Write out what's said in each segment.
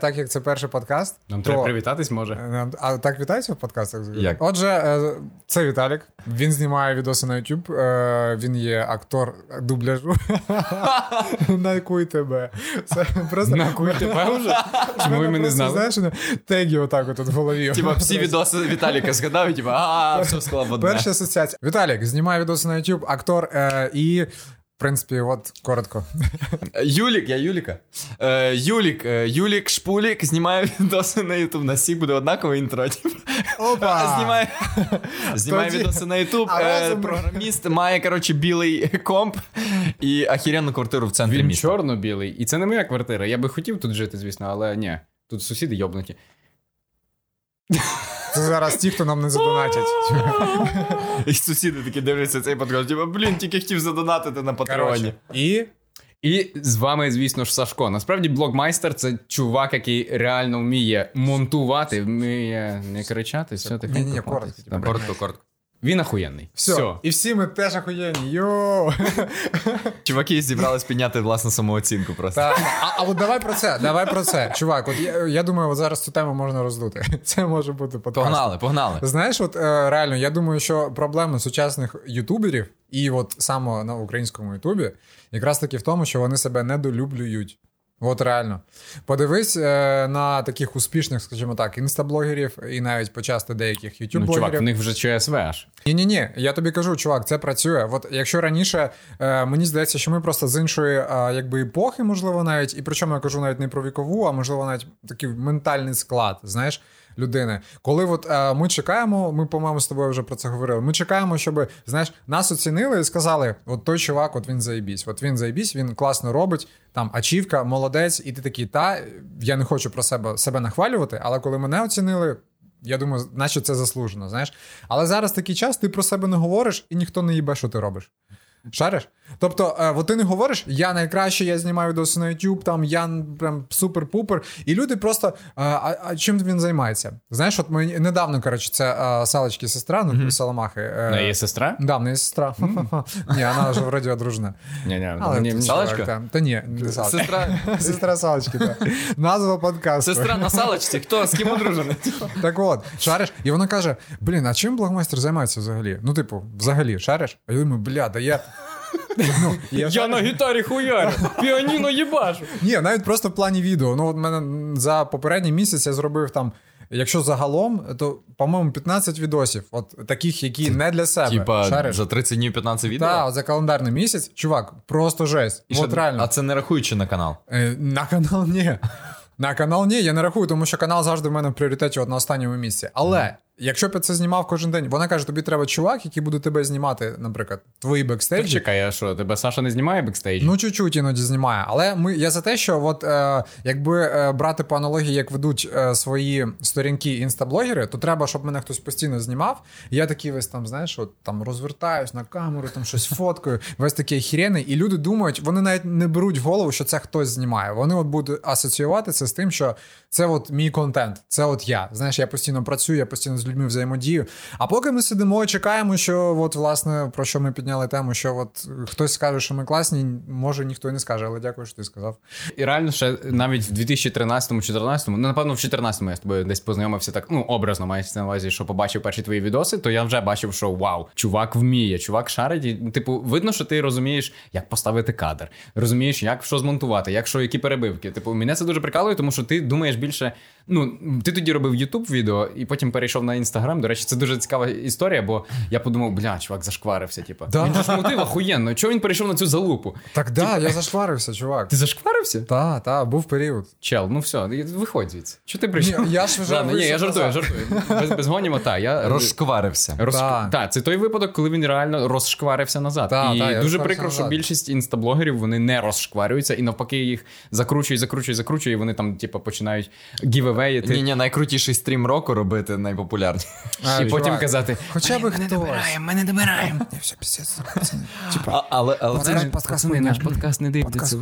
Так як це перший подкаст, Нам то... треба привітатись, може. А так вітається в подкастах? Як? Отже, е, це Віталік. Він знімає відоси на YouTube. е, Він є актор дубляжу. Накуй тебе. Це просто Накуй тебе вже? Чому ви мене знали? Знаєш, теги отак от в голові. Типа всі відоси Віталіка згадав, і типа, а, все склав одне. Перша асоціація. Віталік знімає відоси на YouTube, актор е, і. В принципі, от коротко. Юлік, я Юліка. Е, Юлік, е, Юлік Шпулік знімає відоси на Ютуб. На всіх буде однакове інтро. типу. Опа! Знімає, знімає Тоді- відоси на Ютуб. А Е, програміст має, коротше, білий комп і ахіренну квартиру в центрі Він міста. чорно-білий. І це не моя квартира. Я би хотів тут жити, звісно, але ні. Тут сусіди йобнуті. Це зараз ті, хто нам не задонатять. І сусіди такі дивляться цей подкаст. Типа, блін, тільки хотів задонатити на патреоні. І І з вами, звісно ж, Сашко. Насправді, блогмайстер це чувак, який реально вміє монтувати, вміє не кричати, все таке. Ні-ні, коротко. Коротко, коротко. Він охуєнний. все. Все. І всі ми теж охуєнні. Йоу! Чуваки зібрались підняти власну самооцінку просто. Та, а, а от давай про це, давай про це. Чувак, от я, я думаю, от зараз цю тему можна роздути. Це може бути подкаст. Погнали, погнали. Знаєш, от е, реально, я думаю, що проблема сучасних ютуберів, і от саме на українському ютубі, якраз таки в тому, що вони себе недолюблюють. От реально. Подивись е, на таких успішних, скажімо так, інстаблогерів і навіть почасти деяких ютуб. Ну, чувак, в них вже ЧСВ аж. Ні, ні, ні, я тобі кажу, чувак, це працює. От якщо раніше е, мені здається, що ми просто з іншої е, якби епохи, можливо, навіть, і причому я кажу навіть не про вікову, а можливо, навіть такий ментальний склад, знаєш. Людини, коли от е, ми чекаємо, ми, по-моєму, з тобою вже про це говорили. Ми чекаємо, щоб знаєш, нас оцінили і сказали: от той чувак, от він заєбісь, от він заєбісь, він класно робить, там ачівка, молодець, і ти такий, та я не хочу про себе себе нахвалювати, але коли мене оцінили, я думаю, наче це заслужено, знаєш. Але зараз такий час, ти про себе не говориш, і ніхто не їбе, що ти робиш. Шариш? Тобто, е, от ти не говориш, я найкращий, я знімаю відоси на YouTube, там я прям супер-пупер. І люди просто. е, А, а чим він займається? Знаєш, от ми недавно, коротше, це е, Салочки сестра, ну, Саламахи. е, є сестра? Да, в неї сестра. Ні, вона вже вроді одружена. Ні, ні, Але ні, ні. Салочка? та- Та ні, не Салочка. Сестра, Сестра Салочки, так. Назва подкасту. сестра на салочці, хто з ким одружений? Так от, шариш, і вона каже: блін, а чим блогмайстер займається взагалі? Ну, типу, взагалі, шариш? А я думаю, бля, да я. Ну, я Я на гітарі хуярю, піаніно їбашу. Ні, навіть просто в плані відео. Ну, от мене за попередній місяць я зробив там. Якщо загалом, то, по-моєму, 15 відосів, от таких, які не для себе. Типа Шариш? за 30 днів 15 відео? Так, за календарний місяць, чувак, просто жесть. І от що- реально. А це не рахуючи на канал. Е, На канал ні. На канал ні, я не рахую, тому що канал завжди в мене в пріоритеті от на останньому місці. Але якщо б я це знімав кожен день, вона каже: тобі треба чувак, який буде тебе знімати, наприклад, твої Так бекстейджі. чекай, а що, тебе Саша не знімає бекстейдж? Ну, чуть-чуть іноді знімає. Але ми, я за те, що от, е, якби е, брати по аналогії, як ведуть е, свої сторінки інстаблогери, то треба, щоб мене хтось постійно знімав. Я такий весь там, знаєш, от, там розвертаюсь на камеру, там щось фоткаю, весь такий охірений. І люди думають, вони навіть не беруть в голову, що це хтось знімає. Вони от будуть асоціювати це з тим, що це от мій контент, це от я. Знаєш, я постійно працюю, я постійно з людьми взаємодію. А поки ми сидимо і чекаємо, що от, власне, про що ми підняли тему, що от хтось скаже, що ми класні, може ніхто не скаже, але дякую, що ти сказав. І реально ще навіть в 2013-2014, ну напевно, в 2014 я з тобою десь познайомився так, ну образно мається на увазі, що побачив перші твої відоси, то я вже бачив, що вау, чувак вміє, чувак шарить. І, типу, видно, що ти розумієш, як поставити кадр, розумієш, як що змонтувати, як що, які перебивки. Типу, мене це дуже прикалує, тому що ти думаєш більше. Ну, ти тоді робив YouTube відео і потім перейшов на Instagram. До речі, це дуже цікава історія, бо я подумав, бля, чувак зашкварився. Типу. Да. Він ж мотив охуєнно. Чого він перейшов на цю залупу? Так да, я зашварився, чувак. Ти зашкварився? Та, та, був період. Чел, ну все, виходь звідси. Що ти прийшов? Ні, я ж вже Ладно, ні, я жартую, жартую. Без, без гоніма, та. Я Розшкварився. Розш... Та. Та, це той випадок, коли він реально розшкварився назад. Та, і та, дуже прикро, що більшість інстаблогерів вони не розшкварюються, і навпаки їх закручують, закручують, закручують, і вони там, типу, починають гівеве Ні, ні, найкрутіший стрім року робити найпопулярніший. І потім казати: Хоча б хтось. ми не добираємо. Все, пісець. Типа, але, наш подкаст не дивляться.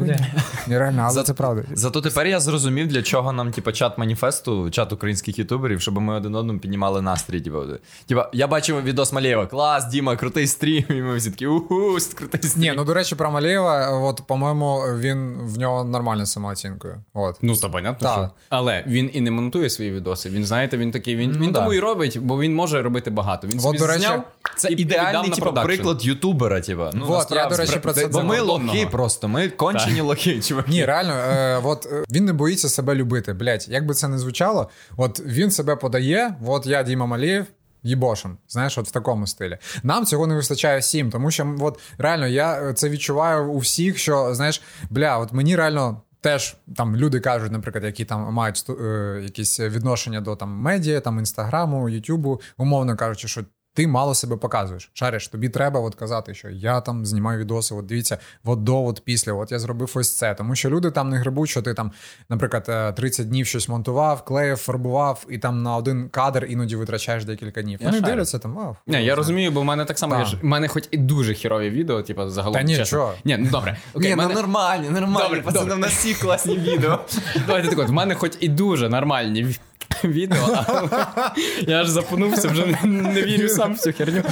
Нереально, але це правда. Зато тепер я зрозумів, для чого нам, типа, чат маніфесту, чат українських ютуберів, щоб ми один одному піднімали настрій. Типа, типа, я бачив відос Малєва, клас, Діма, крутий стрім. І ми всі такі, уху, крутий стрім. Ні, ну до речі, про Малєва, от, по-моєму, він в нього нормальна самооцінкою. От. Ну, то понятно. Що. Але він і не монтує свої відоси. Він, знаєте, він такий, він, він да. тому і робить, бо він може робити багато. Він собі до речі, зняв Це і ідеальний типу, приклад ютубера, типа. Ну, Вот, я, до речі, про це Бо ми лохи просто, ми кончені лохи, чуваки. Ні, реально, е, от е, він не боїться себе любити. Блять, як би це не звучало, от він себе подає, от я Діма Малієв. Їбошем, знаєш, от в такому стилі. Нам цього не вистачає всім, тому що от реально я е, це відчуваю у всіх, що знаєш, бля, от мені реально. Теж там люди кажуть, наприклад, які там мають е, якісь відношення до там медіа, там інстаграму, ютюбу, умовно кажучи, що ти мало себе показуєш. Шариш, тобі треба от казати, що я там знімаю відоси. От дивіться, от до, от після, от я зробив ось це. Тому що люди там не грибуть, що ти там, наприклад, е, 30 днів щось монтував, клеїв, фарбував, і там на один кадр іноді витрачаєш декілька днів. Я Вони шарю. дивляться там. А, Ні, я розумію, бо в мене так само Так. є ж. В мене хоч і дуже хірові відео, типу, загалом. Та ні, чесно. Ні, ну добре. Окей, Ні, ну мене... нормально, нормально. Добре, Пацани, добре. в нас всі класні відео. Давайте так от, в мене хоч і дуже нормальні відео, але я аж запнувся, вже не, не вірю сам в цю херню.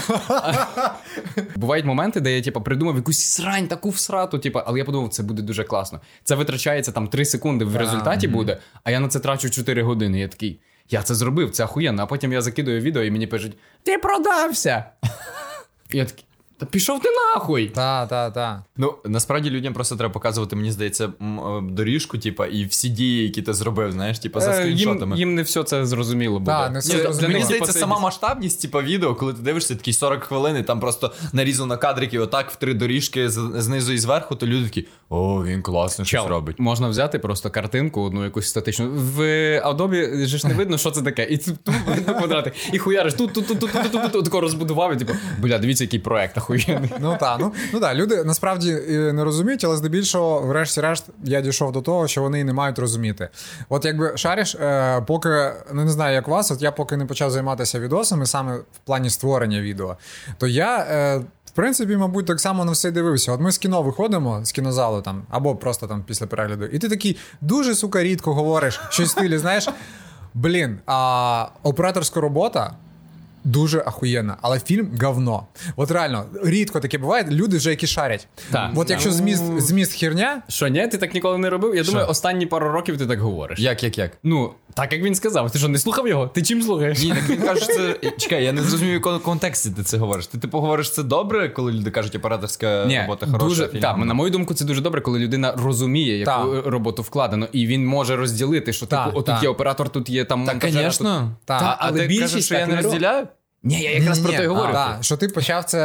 Бувають моменти, де я типу, придумав якусь срань, таку всрату, типу, але я подумав, це буде дуже класно. Це витрачається там 3 секунди в результаті буде, а я на це трачу 4 години. Я такий. Я це зробив, це охуєнно. А потім я закидую відео і мені пишуть: Ти продався! Я такий, та пішов ти нахуй! Та, та, та. Ну, насправді людям просто треба показувати, мені здається, е, доріжку, типа, і всі дії, які ти зробив, знаєш, типа за Е, їм, їм не все це зрозуміло буде. Да, не все Ні, зрозуміло. мені здається, типу, сама масштабність, типа відео, коли ти дивишся такі 40 хвилин, і там просто нарізано кадрики, отак в три доріжки знизу і зверху, то люди такі, о, він класно щось робить. Можна взяти просто картинку, одну якусь статичну. В Adobe же ж не видно, що це таке. І тут квадрати. І хуяриш тут, тут, тут, тут, тут, тут, тут, розбудував, і типу, бля, дивіться, який проект охуєнний. Ну так, ну, ну да, люди насправді е, не розуміють, але здебільшого, врешті-решт, я дійшов до того, що вони і не мають розуміти. От якби шариш, е, поки ну не знаю, як вас, от я поки не почав займатися відосами, саме в плані створення відео, то я. Е, в принципі, мабуть, так само на все дивився. От ми з кіно виходимо з кінозалу там, або просто там після перегляду, і ти такий дуже сука рідко говориш щось в стилі, знаєш. Блін, а операторська робота дуже ахуєнна, але фільм говно. От реально, рідко таке буває. Люди вже які шарять. Так. От якщо зміст, зміст херня, Що, ні, ти так ніколи не робив? Я думаю, останні пару років ти так говориш. Як, як, як? Ну, так як він сказав. Ти що, не слухав його? Ти чим слухаєш? Ні, так він каже, це. Чекай, я не зрозумів, в якому контексті ти це говориш. Ти типу говориш це добре, коли люди кажуть, операторська Ні, робота хороша. дуже, фільм. так, на мою думку, це дуже добре, коли людина розуміє, яку Так. роботу вкладено, і він може розділити, що Так, типу, отут так. є оператор, тут є там Так, звісно. Та, але ти більшість кажеш, що я не розділяю? Ні, я якраз про те й говорю. Так, що ти почав це.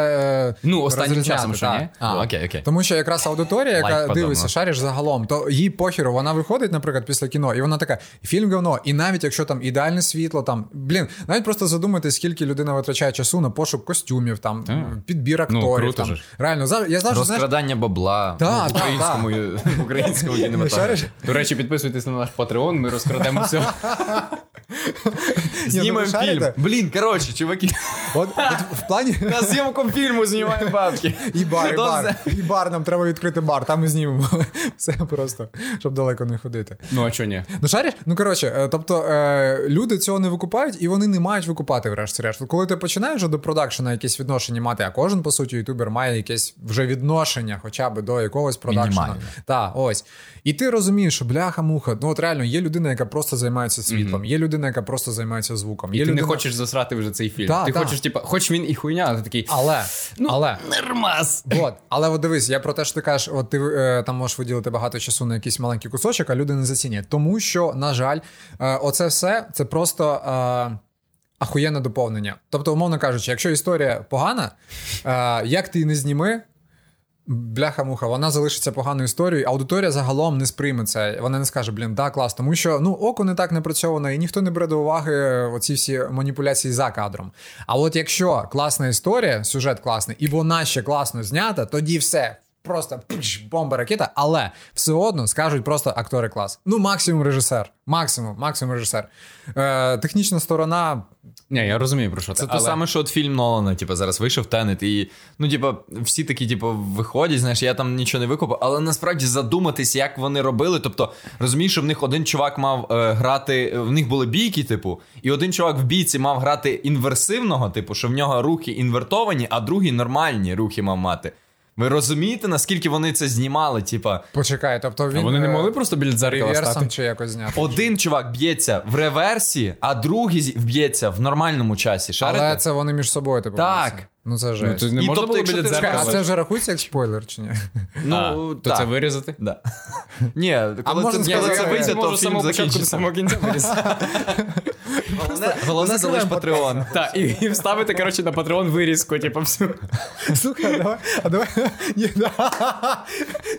е, Ну, останнім часом, що ні? А, окей, окей. Тому що якраз аудиторія, яка Лайк подобно. дивиться, шариш загалом, то їй похеру, вона виходить, наприклад, після кіно, і вона така: фільм говно. І навіть якщо там ідеальне світло, там блін, навіть просто задумайтесь, скільки людина витрачає часу на пошук костюмів, там підбір Ну, акторів. круто там. ж. Реально, я знаєш, Розкрадання бабла в так, українському, українському кінематографі. До речі, підписуйтесь на наш Patreon, ми розкрадемо все. Ви шарите? фільм. Блін, коротше, чуваки, от, от в плані. на зйомку фільму знімаємо бабки. І бар, і бар, і бар, нам треба відкрити бар, там ми знімемо. Все просто, щоб далеко не ходити. Ну, а чого ні? Ну, шариш? Ну коротше, е, тобто е, люди цього не викупають, і вони не мають викупати, врешті-решт. Коли ти починаєш до продакшена якесь відношення мати, а кожен, по суті, ютубер має якесь вже відношення, хоча б до якогось продакшена. Так, ось. І ти розумієш, що бляха-муха, ну от реально є людина, яка просто займається світлом, є людина, яка просто займається звуком. І є ти людина... не хочеш засрати вже цей фільм. Та, ти та. хочеш, типа, хоч він і хуйня, але ти такий. Але, Ну, але. Нормас. От, але от дивись, я про те, що ти кажеш, от ти е, там можеш виділити багато часу на якийсь маленький кусочок, а люди не зацінять. Тому що, на жаль, е, оце все це просто. Е, Ахуєнне доповнення. Тобто, умовно кажучи, якщо історія погана, е, як ти її не зніми, бляха-муха, вона залишиться поганою історією, аудиторія загалом не сприйме це. Вона не скаже, блін, да, клас, тому що ну, око не так напрацьоване, і ніхто не бере до уваги оці всі маніпуляції за кадром. А от якщо класна історія, сюжет класний, і вона ще класно знята, тоді все. Просто пш, бомба ракета, але все одно скажуть просто актори клас. Ну, максимум режисер. Максимум, максимум режисер. Е, технічна сторона. Ні, я розумію про що Це ти. те саме, що от фільм Нолана, типу, зараз вийшов Тенет, і ну, типу, всі такі, типу, виходять, знаєш, я там нічого не викупив, але насправді задуматись, як вони робили. Тобто, розумієш, що в них один чувак мав е, грати, в них були бійки, типу, і один чувак в бійці мав грати інверсивного, типу, що в нього рухи інвертовані, а другий нормальні рухи мав мати. Ви розумієте, наскільки вони це знімали? Типа, Почекай, тобто він. А вони не е, могли просто біля дзеркала реверсом стати? чи якось зняти. один чувак б'ється в реверсі, а другий б'ється в нормальному часі. Шарите? Але це вони між собою типу. Так. б'ються. Ну це Ну, то не І можна тобто, було якщо ти- дзеркала? а це вже рахується як спойлер чи ні? Ну, А, то так. це вирізати? Да. Ні, коли можна це, сказати, це вийде, то фільм закінчиться. самого кінця вирізати. Головне, головне залиш Патреон. Так, і, і вставити, коротше, на Patreon вирізку, типу, всю. Слухай, а давай, а давай. Ні, да.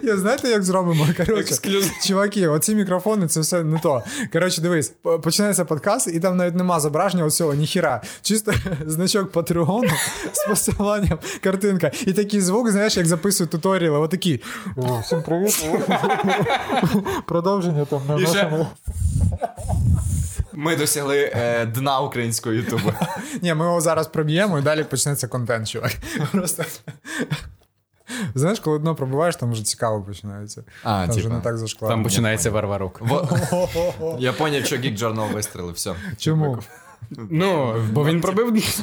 Я знаєте, як зробимо? Коротше, Ексклюзив. чуваки, оці мікрофони, це все не то. Коротше, дивись, п- починається подкаст, і там навіть нема зображення оцього, ніхіра. Чисто значок Патреону з посиланням, картинка. І такий звук, знаєш, як записують туторіали, отакий. О, всім привіт. Продовження там на нашому. Ми досягли е, дна українського ютубу. Ні, ми його зараз проб'ємо і далі почнеться контент, чувак. Просто. Знаєш, коли дно пробуваєш, там вже цікаво починається. А, там вже не так зашкладно. Там починається варварок. Я поняв, що Geek Journal вистрелив, все. Чому? Ну, бо він пробив.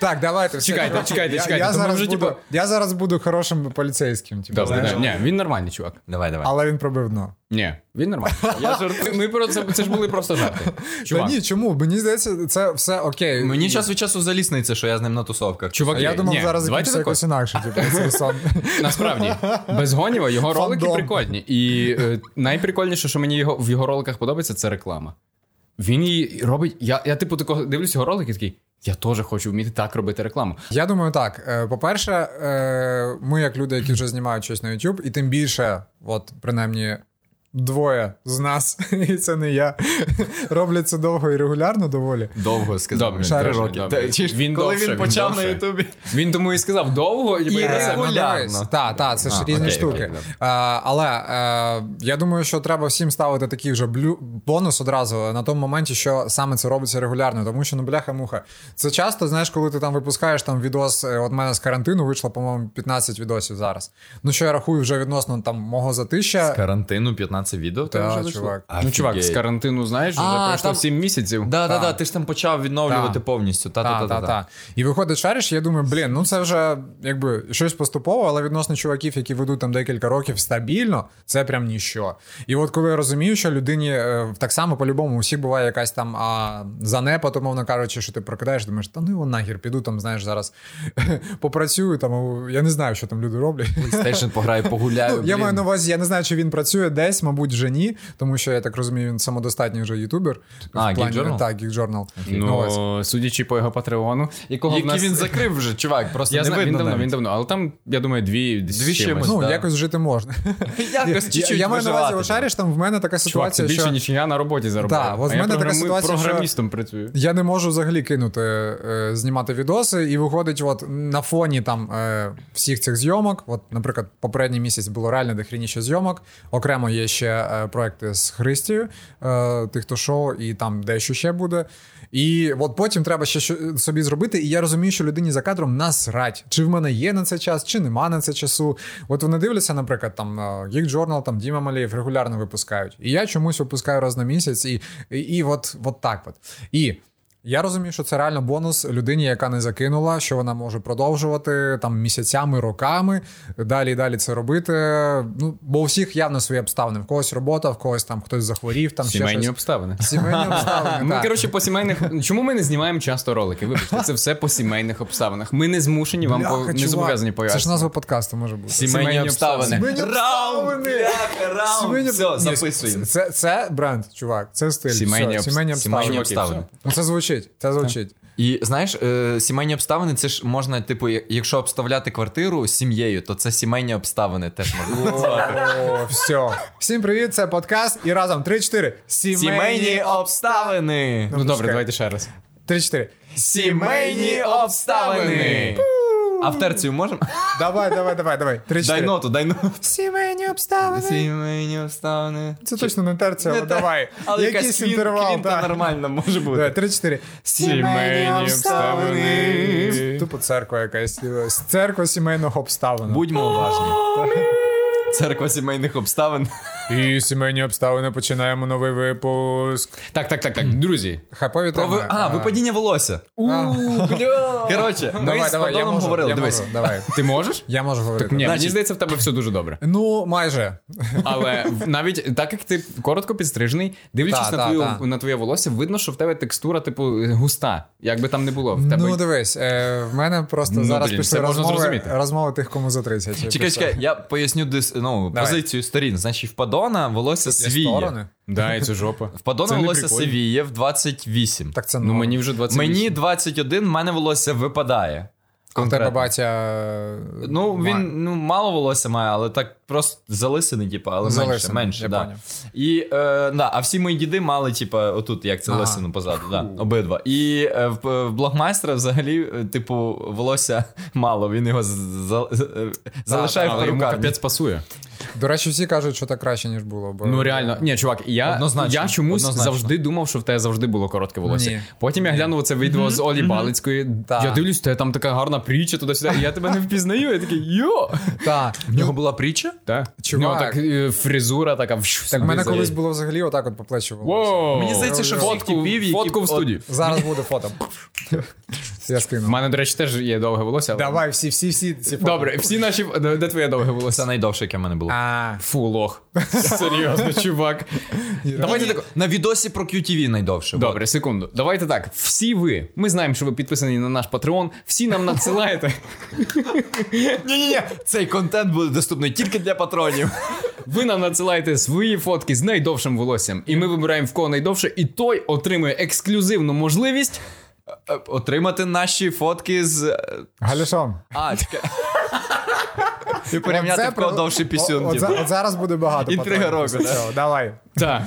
Так, давайте. все, Чекайте, чекайте, чекайте, Я, зараз вже, буду, типу- я зараз буду хорошим поліцейським, типу, Добре, знаєш? да. Ні, він нормальний чувак. Давай, давай. але він пробив дно. Ні, він нормальний. Я жартую. Ми про це, це ж були просто жарти. Та ні, чому? Мені здається, це все окей. Мені час від часу залісниться, що я з ним на тусовках. А чуваки, я думав, ні, зараз давайте закінчиться якось інакше, типу, цей сон. Насправді, без Гоніва його ролики Фандом. прикольні. І е, найприкольніше, що мені його в його роликах подобається, це реклама. Він її робить. Я, я типу, такого дивлюсь його ролики, такий. Я теж хочу вміти так робити рекламу. Я думаю, так. Е, По-перше, е, ми, як люди, які вже знімають щось на YouTube, і тим більше, от принаймні. Двоє з нас, і це не я, роблять це довго і регулярно доволі. Довго сказав. Добре, він, роки. добре. Та, чи ж Він коли довше, він він почав довше. на Ютубі. Він тому і сказав довго, і, І це- регулярно. Так, так, це ж А, різні окей, штуки. окей. А, але е, я думаю, що треба всім ставити такий вже блю... бонус одразу на тому моменті, що саме це робиться регулярно, тому що ну бляха-муха. Це часто, знаєш, коли ти там випускаєш там відос, е, от мене з карантину вийшло, по-моєму, 15 відосів зараз. Ну що я рахую вже відносно там мого затища. Карантину 15 відео. Та, там вже вийшло? чувак. Ну, чувак, з карантину, знаєш, вже А, пройшло там- 7 місяців. Да, да, Так. да, ти ж там почав відновлювати Так. повністю. Та, Та, та, та, та, та. І виходить, шариш, я думаю, блін, ну це вже якби щось поступово, але відносно чуваків, які ведуть там декілька років стабільно, це прям ніщо. І от коли я розумію, що людині е, так само по-любому у всіх буває якась там а, занепад, умовно кажучи, що ти прокидаєш, думаєш, та ну його нахер, піду там, знаєш, зараз попрацюю там. Я не знаю, що там люди роблять. PlayStation пограю, погуляю. Ну, я блін. маю на увазі, я не знаю, чи він працює десь, мабуть, вже ні, тому що я так розумію, він самодостатній вже ютубер. А, В плані- Geek Journal? Так, Geek Journal. Ну, ось. судячи по його патреону, якого в Який нас... він закрив вже, чувак, просто Я не знаю, він давно, навіть. він давно, але там, я думаю, дві, Дві чимось. Ну, да. якось жити можна. Якось чуть-чуть я маю на увазі, шариш, там в мене така Чувак, це ситуація, більше, що ніж я на роботі заробляю. Так, в я мене така ситуація, що- програмістом працюю. я не можу взагалі кинути е, знімати відоси, і виходить, от на фоні там е, всіх цих зйомок. От, наприклад, попередній місяць було реально дохрініше зйомок. Окремо є ще е, проекти з Христією, е, тих, хто шоу, і там дещо ще буде. І от потім треба ще собі зробити. І я розумію, що людині за кадром насрать, чи в мене є на це час, чи нема на це часу. От вони дивляться, наприклад, там е, Geek Journal, там Діма Малеєв регулярно випускають. І я чомусь випускаю раз на місяць, і, і, і от, от так от. І я розумію, що це реально бонус людині, яка не закинула, що вона може продовжувати там місяцями, роками, далі і далі це робити. Ну, бо у всіх явно свої обставини. В когось робота, в когось там хтось захворів, там ще Сімейні щось. обставини. Сімейні обставини. Ми, коротше, по сімейних. Чому ми не знімаємо часто ролики? Вибачте, це все по сімейних обставинах. Ми не змушені вам Бляха, по... не зобов'язані Це ж пояснити. назва подкасту може бути. Сімейні Сімейні обставини. обставини. Раунд, раунд. Все, записуємо. Це, це бренд, чувак, це стиль. Сімейні обставини. Ну, це звучить, це звучить. І знаєш, е, сімейні обставини, це ж можна, типу, якщо обставляти квартиру з сім'єю, то це сімейні обставини теж можна назвати. О, все. Всім привіт, це подкаст. І разом 3-4. Сімейні обставини. Ну добре, давайте ще раз. 3-4. Сімейні обставини. А в терцію можемо? Давай, давай, давай, давай. Дай ноту, дай ноту. Сімейні обставини. Сімейні обставини. Це точно не терція, але давай. Але Якийсь інтервал, квінта нормально може бути. Три-чотири. Сімейні обставини. Тупо церква якась. Церква сімейного обставин. Будьмо уважні. Церква сімейних обставин. І сімейні обставини починаємо новий випуск. Так, так, так, так. Друзі. Хайпові Про теми. ви... А, випадіння волосся. Коротше, ми Давай, з давай, я можу, говорили. я Дивись. можу, давай. Ти можеш? Я можу говорити. Ні, мені Значить- здається, в тебе все дуже добре. Ну, майже. Але в- навіть так як ти коротко підстрижений, дивлячись Та, на, та, твою, та. на твоє волосся, видно, що в тебе текстура, типу, густа. Як би там не було. В тебе... Ну, дивись, е, в мене просто Ну, зараз блін, пішли це можна розмови, зрозуміти. розмови тих, кому за 30. Чекай, чекай, я поясню дис... ну, Давай. позицію сторін. Значить, в Падона волосся свіє. Да, і це жопа. В Падона Це волосся сивіє в 28. Так це Ну мені вже 28. Мені 21, в мене волосся випадає. А Конкретно. батя. е, Ну, він ну, мало волосся має, але так просто залисений, типу, але менше, менше. я да. поняв. І, е, да, а всі мої діди мали, типу, отут, як це Ага. лисину позаду, да, обидва. І е, в, в блогмайстра взагалі, е, типу, волосся мало, він його з- за- е, залишає Але в йому перукарні. капець пасує. До речі, всі кажуть, що так краще, ніж було. Бо... Ну реально, ні, чувак, я, Однозначно, я чомусь однозначно. завжди думав, що в тебе завжди було коротке волосся. Ні. Потім я глянув це відео з Олі Балицької. Так. Я дивлюсь, тебе там така гарна притча туди-сюди, і я тебе не впізнаю. Я такий йо! Так. В нього була притча? Так. Чувак. У нього так фрезура така. Так в мене колись було взагалі отак от по плечі волосся. Мені здається, що всіх фотку, типів, які фотку в от- студії. Зараз буде фото. Я У мене, до речі, теж є довге волосся. Давай, всі, всі, всі. Добре, всі наші. Де де твоє довге волосся? Це найдовше, яке в мене було. А, Фу, лох. Серйозно, чувак. Давайте так. На відосі про QTV найдовше. Добре, секунду. Давайте так. Всі ви. Ми знаємо, що ви підписані на наш Patreon. Всі нам надсилаєте. Ні-ні-ні, цей контент буде доступний тільки для патронів. Ви нам надсилаєте свої фотки з найдовшим волоссям. І ми вибираємо в кого найдовше, і той отримує ексклюзивну можливість. Е, Отримати наші фотки з. е, Галішом. А, чекай. І порівняти в кого От, типу. от зараз буде багато. Інтрига року, да? Давай. Так.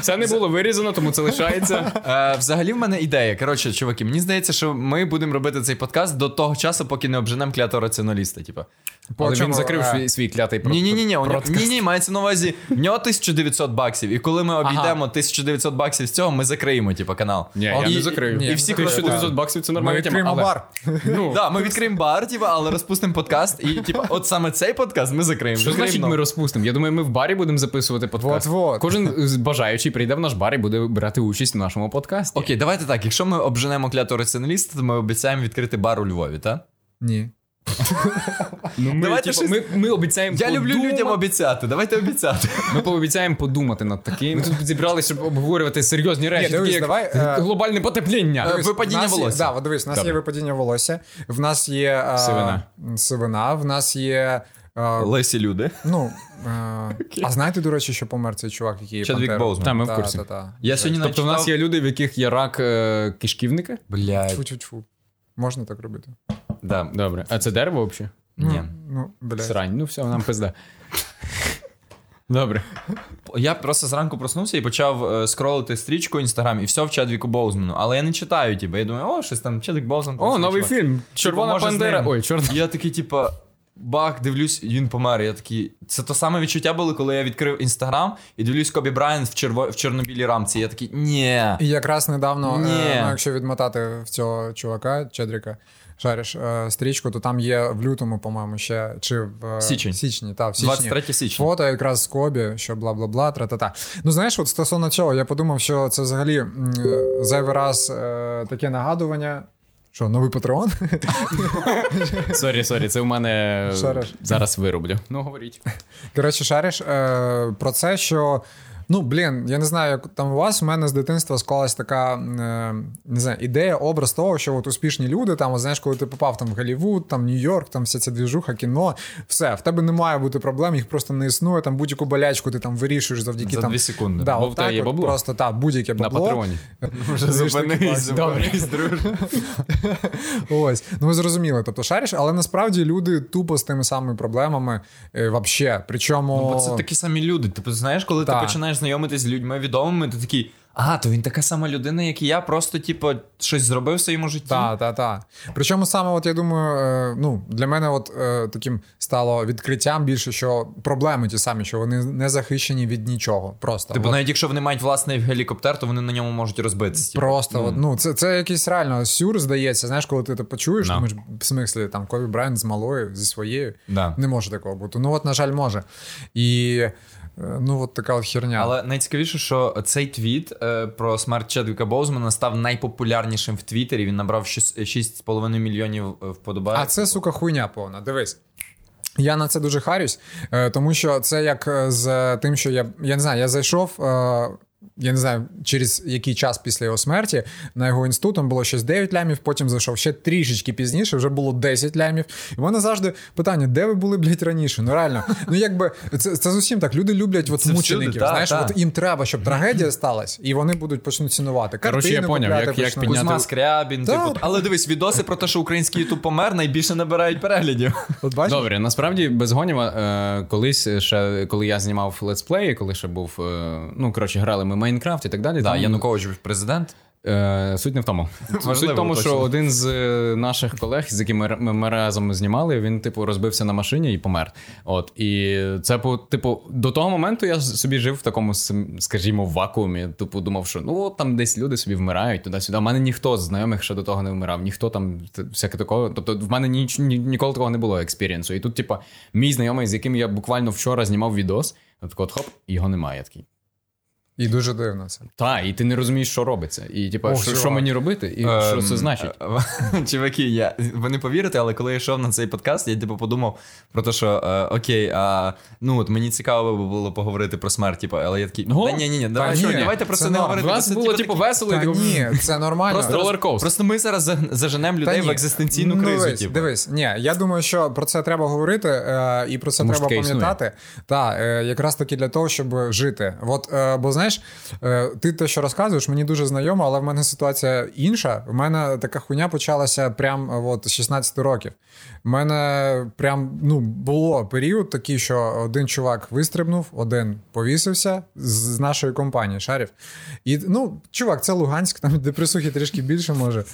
Це не було вирізано, тому це лишається. Е, взагалі, в мене ідея. Коротше, чуваки, мені здається, що ми будемо робити цей подкаст до того часу, поки не обженемо клятого раціоналіста. Типу. По Але чому, він закрив е, свій, свій клятий про- Ні, ні, ні, ні, ні, ні, мається на увазі. В нього 1900 баксів. І коли ми обійдемо 1900 баксів з цього, ми закриємо, типу, канал. Ні, я І- не закрию. ні, І не всі закрию. 1900 баксів це Ми нормальна тема. відкриємо але- бар. Ну, Да, ми відкриємо бар, типу, але розпустимо подкаст. І, типу, от саме цей подкаст ми закриємо. Що Закриємо значить новий. ми розпустимо? Я думаю, ми в барі будемо записувати подкаст. Вот-вот. Кожен бажаючий прийде в наш бар і буде брати участь в нашому подкасті. Окей, давайте так. Якщо ми обженемо клятого раціоналіста, то ми обіцяємо відкрити бар у Львові, так? Ні. Ну, ми, Давайте типу, щось- ми, ми обіцяємо Я люблю людям обіцяти. Давайте обіцяти. Ми пообіцяємо подумати над таким. Ми тут зібралися, щоб обговорювати серйозні речі, дивись, такі як давай, е, глобальне потепління. Дивись, випадіння є- волосся. Да, дивись, у нас Добре. є випадіння волосся, в нас є а, Сивина. сивина, в нас є. А, Лесі люди. ну, а, знаєте, до речі, що помер цей чувак, який Чадвік Пантера? Боузман. Та, ми в курсі. та, та. Я сьогодні Тобто в нас є люди, в яких є рак е, кишківника? Блядь. Тьфу-тьфу-тьфу. Можна так робити? Да. Добре. А це дерево взагалі? Ні. Ну, блядь. Срань. Ну все, нам пизда. Добре. Я просто зранку проснувся і почав е, скролити стрічку Інстаграм, і все в Чадвіку Боузману. Але я не читаю, типу, я думаю, о, щось там Чадвік Боузман. О, новий чувак. фільм. Червона може, з пандера. Ой, чорна. Я такий, типа, бах, дивлюсь, він помер. Я такий. Це то саме відчуття було, коли я відкрив Інстаграм і дивлюсь Кобі Брайант в, черво... в чорно-білій рамці. Я такий, ні. І якраз недавно, е, ну, якщо відмотати в цього чувака, Чедріка, шариш е, стрічку, то там є в лютому, по-моєму, ще чи в е, Січень. січні, та, в січні. 23 січня. Фото якраз з Кобі, що бла бла бла, тра-та-та. Ну знаєш, от стосовно цього, я подумав, що це взагалі е, зайвий раз е, таке нагадування. Що, новий патреон? Sorry, sorry, це в мене Шариш. зараз вироблю. Ну, говоріть. Коротше, шариш е, про це, що. Ну, блін, я не знаю, як там у вас. У мене з дитинства склалась така е, не знаю, ідея, образ того, що от успішні люди, там, от, знаєш, коли ти попав там в Голлівуд, там Нью-Йорк, там вся ця двіжуха, кіно, все, в тебе не має бути проблем, їх просто не існує. Там будь-яку болячку ти там вирішуєш завдяки За там. дві секунди. Да, от так є от бабло. Просто так, будь-яке На бабло. патреоні. Вже зупинись, друже. Ось, ну ви зрозуміли, тобто шариш, але насправді люди тупо з тими самими проблемами е, вообще. Причому Ну, бо це такі самі люди. Ти знаєш, коли ти починаєш знайомитись з людьми відомими, ти такий. А, то він така сама людина, як і я, просто, типу, щось зробив в своєму житті. Так, так, так. Причому саме, от я думаю, е, ну, для мене от е, таким стало відкриттям більше, що проблеми ті самі, що вони не захищені від нічого. Просто. Типу, От навіть якщо вони мають власний гелікоптер, то вони на ньому можуть розбитися. типу. Просто от, ну, це, це якийсь реально сюр, здається. Знаєш, коли ти це почуєш, Да. ми ж в смислі там Кобі Брайант з малою, зі своєю. Да. Не може такого бути. Ну, от, на жаль, може. І ну, от така от херня. Але найцікавіше, що цей твіт е, про смерть Чедвіка Боузмана став найпопулярнішим в Твіттері. Він набрав щось- 6,5 мільйонів вподобань. А це сука хуйня повна. Дивись. Я на це дуже харюсь, е, тому що це як е, з тим, що я я не знаю, я зайшов. Я не знаю, через який час після його смерті на його інститут там було щось 9 лямів, потім зайшов ще трішечки пізніше, вже було 10 лямів. І в мене завжди питання: де ви були, блядь, раніше? Ну реально, ну якби це, це зовсім так. Люди люблять от Це всюди, мучеників. та, знаєш, та. от їм треба, щоб трагедія сталася, і вони будуть почнуть цінувати. Коротше, я поняв, як- як підняти- Кузьма Скрябін, Да. типу. Але дивись, відоси про те, що український ютуб помер, найбільше набирають переглядів. От бачиш? Добре, насправді без гоніва, е, колись ще коли я знімав летсплеї, коли ще був, е, ну коротше, грали ми Майнкрафт і так далі. Так, там, Янукович був президент. Е, суть не в тому. Важливо суть в тому, що один з е, наших колег, з якими ми, ми разом знімали, він, типу, розбився на машині і помер. От і це типу, до того моменту я собі жив в такому, скажімо, вакуумі. Типу, думав, що ну от там десь люди собі вмирають туди-сюди. У мене ніхто з знайомих ще до того не вмирав, ніхто там всяке такого. Тобто, в мене ніч, ні, ніколи такого не було experience у. І тут, типу, мій знайомий, з яким я буквально вчора знімав відос, от от хоп, його немає. Я такий. І дуже дивно це. Та, і ти не розумієш, що робиться. І типу, Ох, що, що мені робити, і що це Ем, значить. е, Чуваки, я, ви не повірите, але коли я йшов на цей подкаст, я типу подумав про те, що е, окей, а, ну от мені цікаво би було поговорити про смерть, типу, але я такий, Ну, та ні, ні, ні, та давай, ні, що, давайте про це це не говорити. У вас Це, було, типу, типу, такі- весело, Та типу, ні, це нормально. Просто, Роллер-коустер. просто ми зараз заженемо людей ні. в екзистенційну Ну, кризу. Дивись, типу. дивись, ні, я думаю, що про це треба говорити, е, і про це Тому треба пам'ятати. Так, е, якраз таки для того, щоб жити. От, е, бо знаєш, е, ти те, що розказуєш, мені дуже знайомо, але в мене ситуація інша. В мене така хуйня почалася прям е, от, з 16 років. У мене прям ну, було період такий, що один чувак вистрибнув, один повісився з, нашої компанії шарів. І ну, чувак, це Луганськ, там депресухи трішки більше може.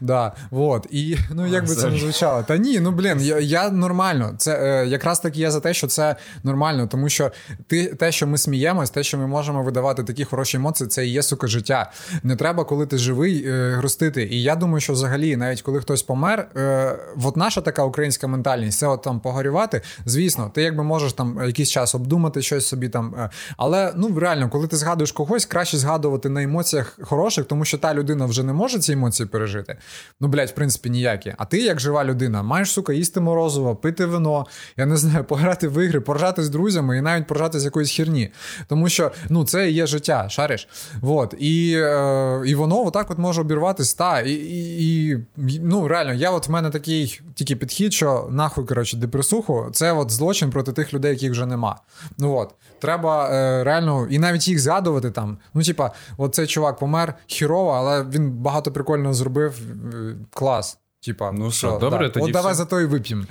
Да, вот. І ну як би це не звучало? Та ні, ну блін, я, я нормально. Це е, якраз таки я за те, що це нормально, тому що ти те, що ми сміємось, те, що ми можемо видавати такі хороші емоції, це і є сука життя. Не треба, коли ти живий, е, грустити. І я думаю, що взагалі, навіть коли хтось помер, е, от наша така українська ментальність, це от там погорювати. Звісно, ти якби можеш там якийсь час обдумати щось собі там. е, але ну реально, коли ти згадуєш когось, краще згадувати на емоціях хороших, тому що та людина вже не може ці емоції пережити. Ну, блядь, в принципі, ніякі. А ти, як жива людина, маєш сука їсти морозиво, пити вино, я не знаю, пограти в ігри, поржати з друзями і навіть поржати з якоїсь херні. Тому що ну це і є життя, шариш. Вот. І, е, і воно отак от може обірватися. Та, і, і, і ну реально, я от в мене такий тільки підхід, що нахуй коротше, депресуху, це от злочин проти тих людей, яких вже нема. Ну от. Треба е, реально, і навіть їх згадувати там. Ну, типа, от цей чувак помер хірово, але він багато прикольно зробив. е, Клас. Типа, Ну що, добре, тоді От давай все. за то і вип'ємо.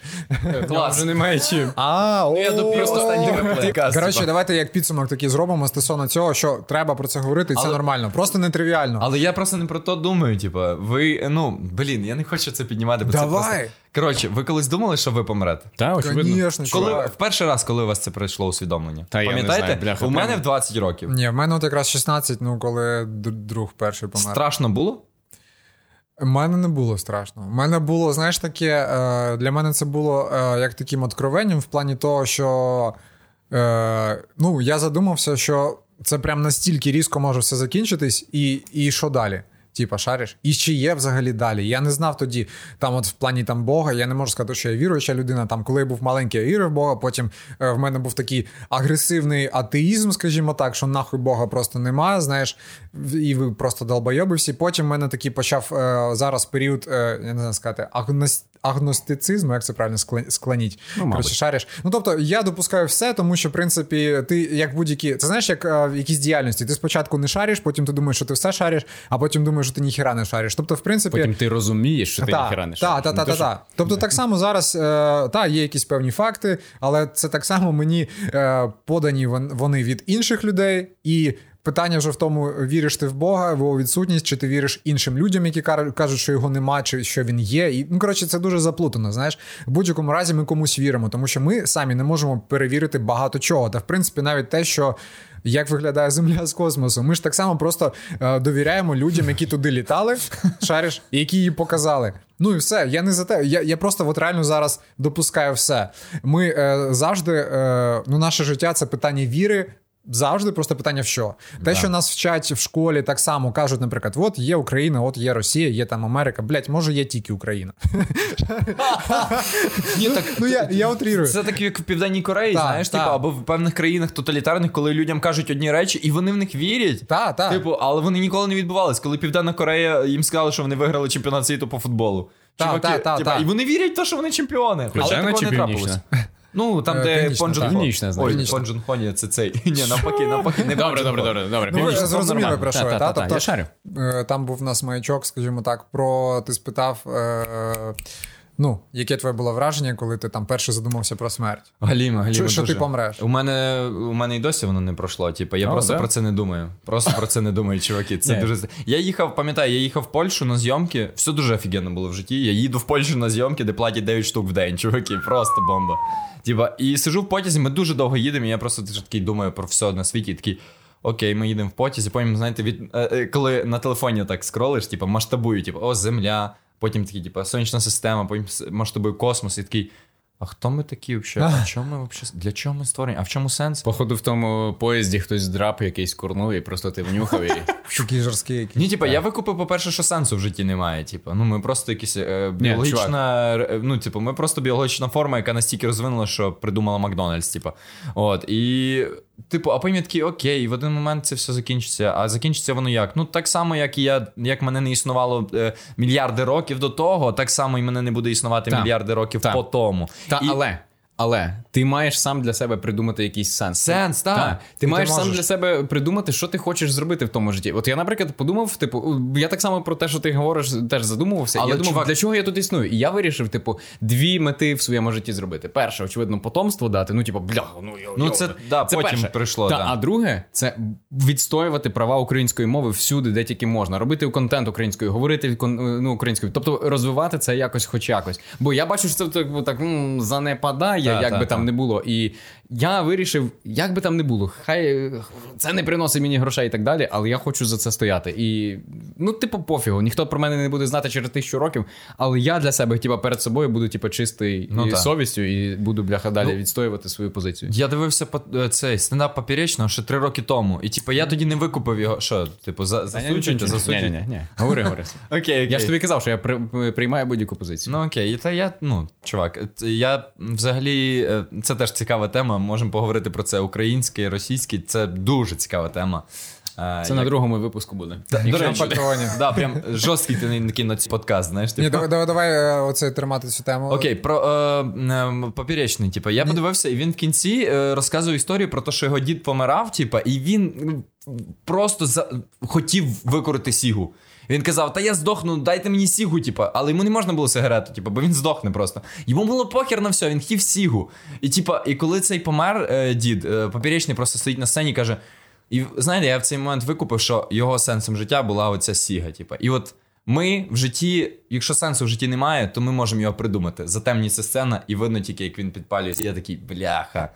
Клас. Вже немає чим. А, Я допив останній виплив. Коротше, давайте як підсумок такий зробимо стосовно цього, що треба про це говорити, і це нормально. Просто не тривіально. Але я просто не про то думаю. Типа, ви, ну, блін, я не хочу це піднімати. Бо Це Давай. просто... Коротше, ви колись думали, що ви помрете? Так, очевидно. Звісно, Коли в перший раз, коли у вас це прийшло усвідомлення? Та я не Пам'ятаєте? знаю, бляха, у мене в 20 років. Ні, в мене от якраз 16, ну коли друг перший помер. Страшно було? Мене не було страшно. У мене було, знаєш, таке, е, для мене це було е, як таким откровенням в плані того, що е, ну, я задумався, що це прям настільки різко може все закінчитись, і, і що далі? Типа, шариш? І чи є взагалі далі? Я не знав тоді, там, от в плані там Бога, я не можу сказати, що я віруюча людина. Там, коли я був маленький, я вірив в Бога. Потім е, в мене був такий агресивний атеїзм, скажімо так, що нахуй Бога просто немає, знаєш, і ви просто долбойоби всі. Потім в мене такий почав е, зараз період, е, я не знаю сказати, агнос- агностицизму, як це правильно склоніть. Ну. Коротше, шариш. Ну тобто я допускаю все, тому що в принципі ти як будь-які. Це знаєш, як е, в діяльності. Ти спочатку не шариш, потім ти думаєш, що ти все шариш, а потім думаєш, що ти ніхіра не шариш. Тобто, в принципі, Потім ти розумієш, що ти ніхера не так, шариш. так, Не так, так. Тобто, так само зараз е, та, є якісь певні факти, але це так само мені е, подані вони від інших людей і. питання вже в тому, віриш ти в Бога, в його відсутність, чи ти віриш іншим людям, які кажуть, що його нема, чи що він є. І ну коротше, це дуже заплутано. Знаєш, в будь-якому разі ми комусь віримо, тому що ми самі не можемо перевірити багато чого. Та в принципі, навіть те, що. Як виглядає земля з космосу? Ми ж так само просто е, довіряємо людям, які туди літали, шариш, які її показали. Ну і все. Я не за те. Я я просто от реально зараз допускаю все. Ми е, завжди, е, ну, наше життя це питання віри, Завжди просто питання в що. Те, да. що нас вчать в школі, так само кажуть, наприклад, от є Україна, от є Росія, є там Америка. Блять, може, є тільки Україна. Ні, так, ну, я я утрірую. Це так, як в Південній Кореї, знаєш, типу, або в певних країнах тоталітарних, коли людям кажуть одні речі, і вони в них вірять. Та, та. Типу, але вони ніколи не відбувались. Коли Південна Корея їм сказали, що вони виграли чемпіонат світу по футболу. Та, та, та, типу, І вони вірять в те, що вони чемпіони. Але такого не трапилось. Ну, там, де Понджун Ой, Хоні, це цей. Ні, навпаки, навпаки, не Добре, добре, добре, добре. Ну, ви зрозуміли про що? Тобто, я шарю. Е, там був у нас маячок, скажімо так, про ти спитав. Ну, яке твоє було враження, коли ти там перше задумався про смерть? Галіма, Галіма. Що, що ти помреш? У мене у мене і досі воно не пройшло. Типу, я О, просто да? про це не думаю. Просто про це не думаю, чуваки. Це дуже. Я їхав, пам'ятаю, я їхав в Польщу на зйомки. Все дуже офігенно було в житті. Я їду в Польщу на зйомки, де платять 9 штук в день, чуваки. Просто бомба. Типа, і сижу в потязі, ми дуже довго їдемо. і Я просто такий думаю про все на світі. і такий. Окей, ми їдемо в потязі, потім, знаєте, від е, е, коли на телефоні так скролиш, типу, масштабую, типу, о, земля, Потім такий, типу, сонячна система, потім масштабує космос, і такий. А хто ми такі взагалі? А чому ми взагалі? Для чого ми створені? А в чому сенс? Походу, в тому поїзді хтось драп якийсь курнув і просто ти внюхав і. Такий жорсткий якийсь. Ні, типа, я викупив, по-перше, що сенсу в житті немає. Типу, ну ми просто якісь е, біологічна. Ні, ну, типу, ми просто біологічна форма, яка настільки розвинула, що придумала Макдональдс. Типу. От. І Типу, а потім такий, окей, в один момент це все закінчиться. А закінчиться воно як? Ну, так само, як і я, як мене не існувало е, мільярди років до того, так само і мене не буде існувати та, мільярди років та, по тому. Та, і... але але ти маєш сам для себе придумати якийсь сенс. Сенс, так. Та. Ти і маєш ти сам для себе придумати, що ти хочеш зробити в тому житті. От я, наприклад, подумав, типу, я так само про те, що ти говориш, теж задумувався. Але я думав, чувак... для чого я тут існую? І я вирішив, типу, дві мети в своєму житті зробити. Перше, очевидно, потомство дати. Ну, типу, бля, ну йо, ну це да, це потім перше. прийшло. Та, да. А друге, це відстоювати права української мови всюди, де тільки можна. Робити контент українською, говорити ну, українською. Тобто розвивати це якось, хоч якось. Бо я бачу, що це так занепадає, та, як та, би там не було. І я вирішив, як би там не було, хай це не приносить мені грошей і так далі, але я хочу за це стояти. І ну, типу, пофігу, ніхто про мене не буде знати через тисячу років, але я для себе, типу, перед собою буду, типу, чистий ну, і совістю, і буду бляха далі ну, відстоювати свою позицію. Я дивився по е, цей стендап поперечного ще три роки тому. І типу, я тоді не викупив його. Що, типу, за засуджують, засуджують? Ні, ні, ні. Говори, говори. Окей, Я ж тобі казав, що я приймаю будь-яку позицію. Ну окей, та я, ну, чувак, я взагалі, е, це теж цікава тема. Можемо поговорити про це українське, російське. Це дуже цікава тема. Це Як... на другому випуску буде. До речі, да, прям жорсткий ти на цей подкаст, знаєш. Типу. Ні, давай, давай, давай е, оце тримати цю тему. Окей, про е, е, поперечний, типу, я подивився, і він в кінці е, розказує історію про те, що його дід помирав, типу, і він просто за... хотів викорити сігу. Він казав: Та я здохну, дайте мені сігу, типу. але йому не можна було сигарету, типу, бо він здохне просто. Йому було похер на все, він хотів сігу. І типа, і коли цей помер е, дід, е, поперечний просто стоїть на сцені і каже: І знаєте, я в цей момент викупив, що його сенсом життя була оця сіга. Типу. І от ми в житті, якщо сенсу в житті немає, то ми можемо його придумати. Затемніться сцена, і видно тільки, як він підпалюється. Я такий, бляха.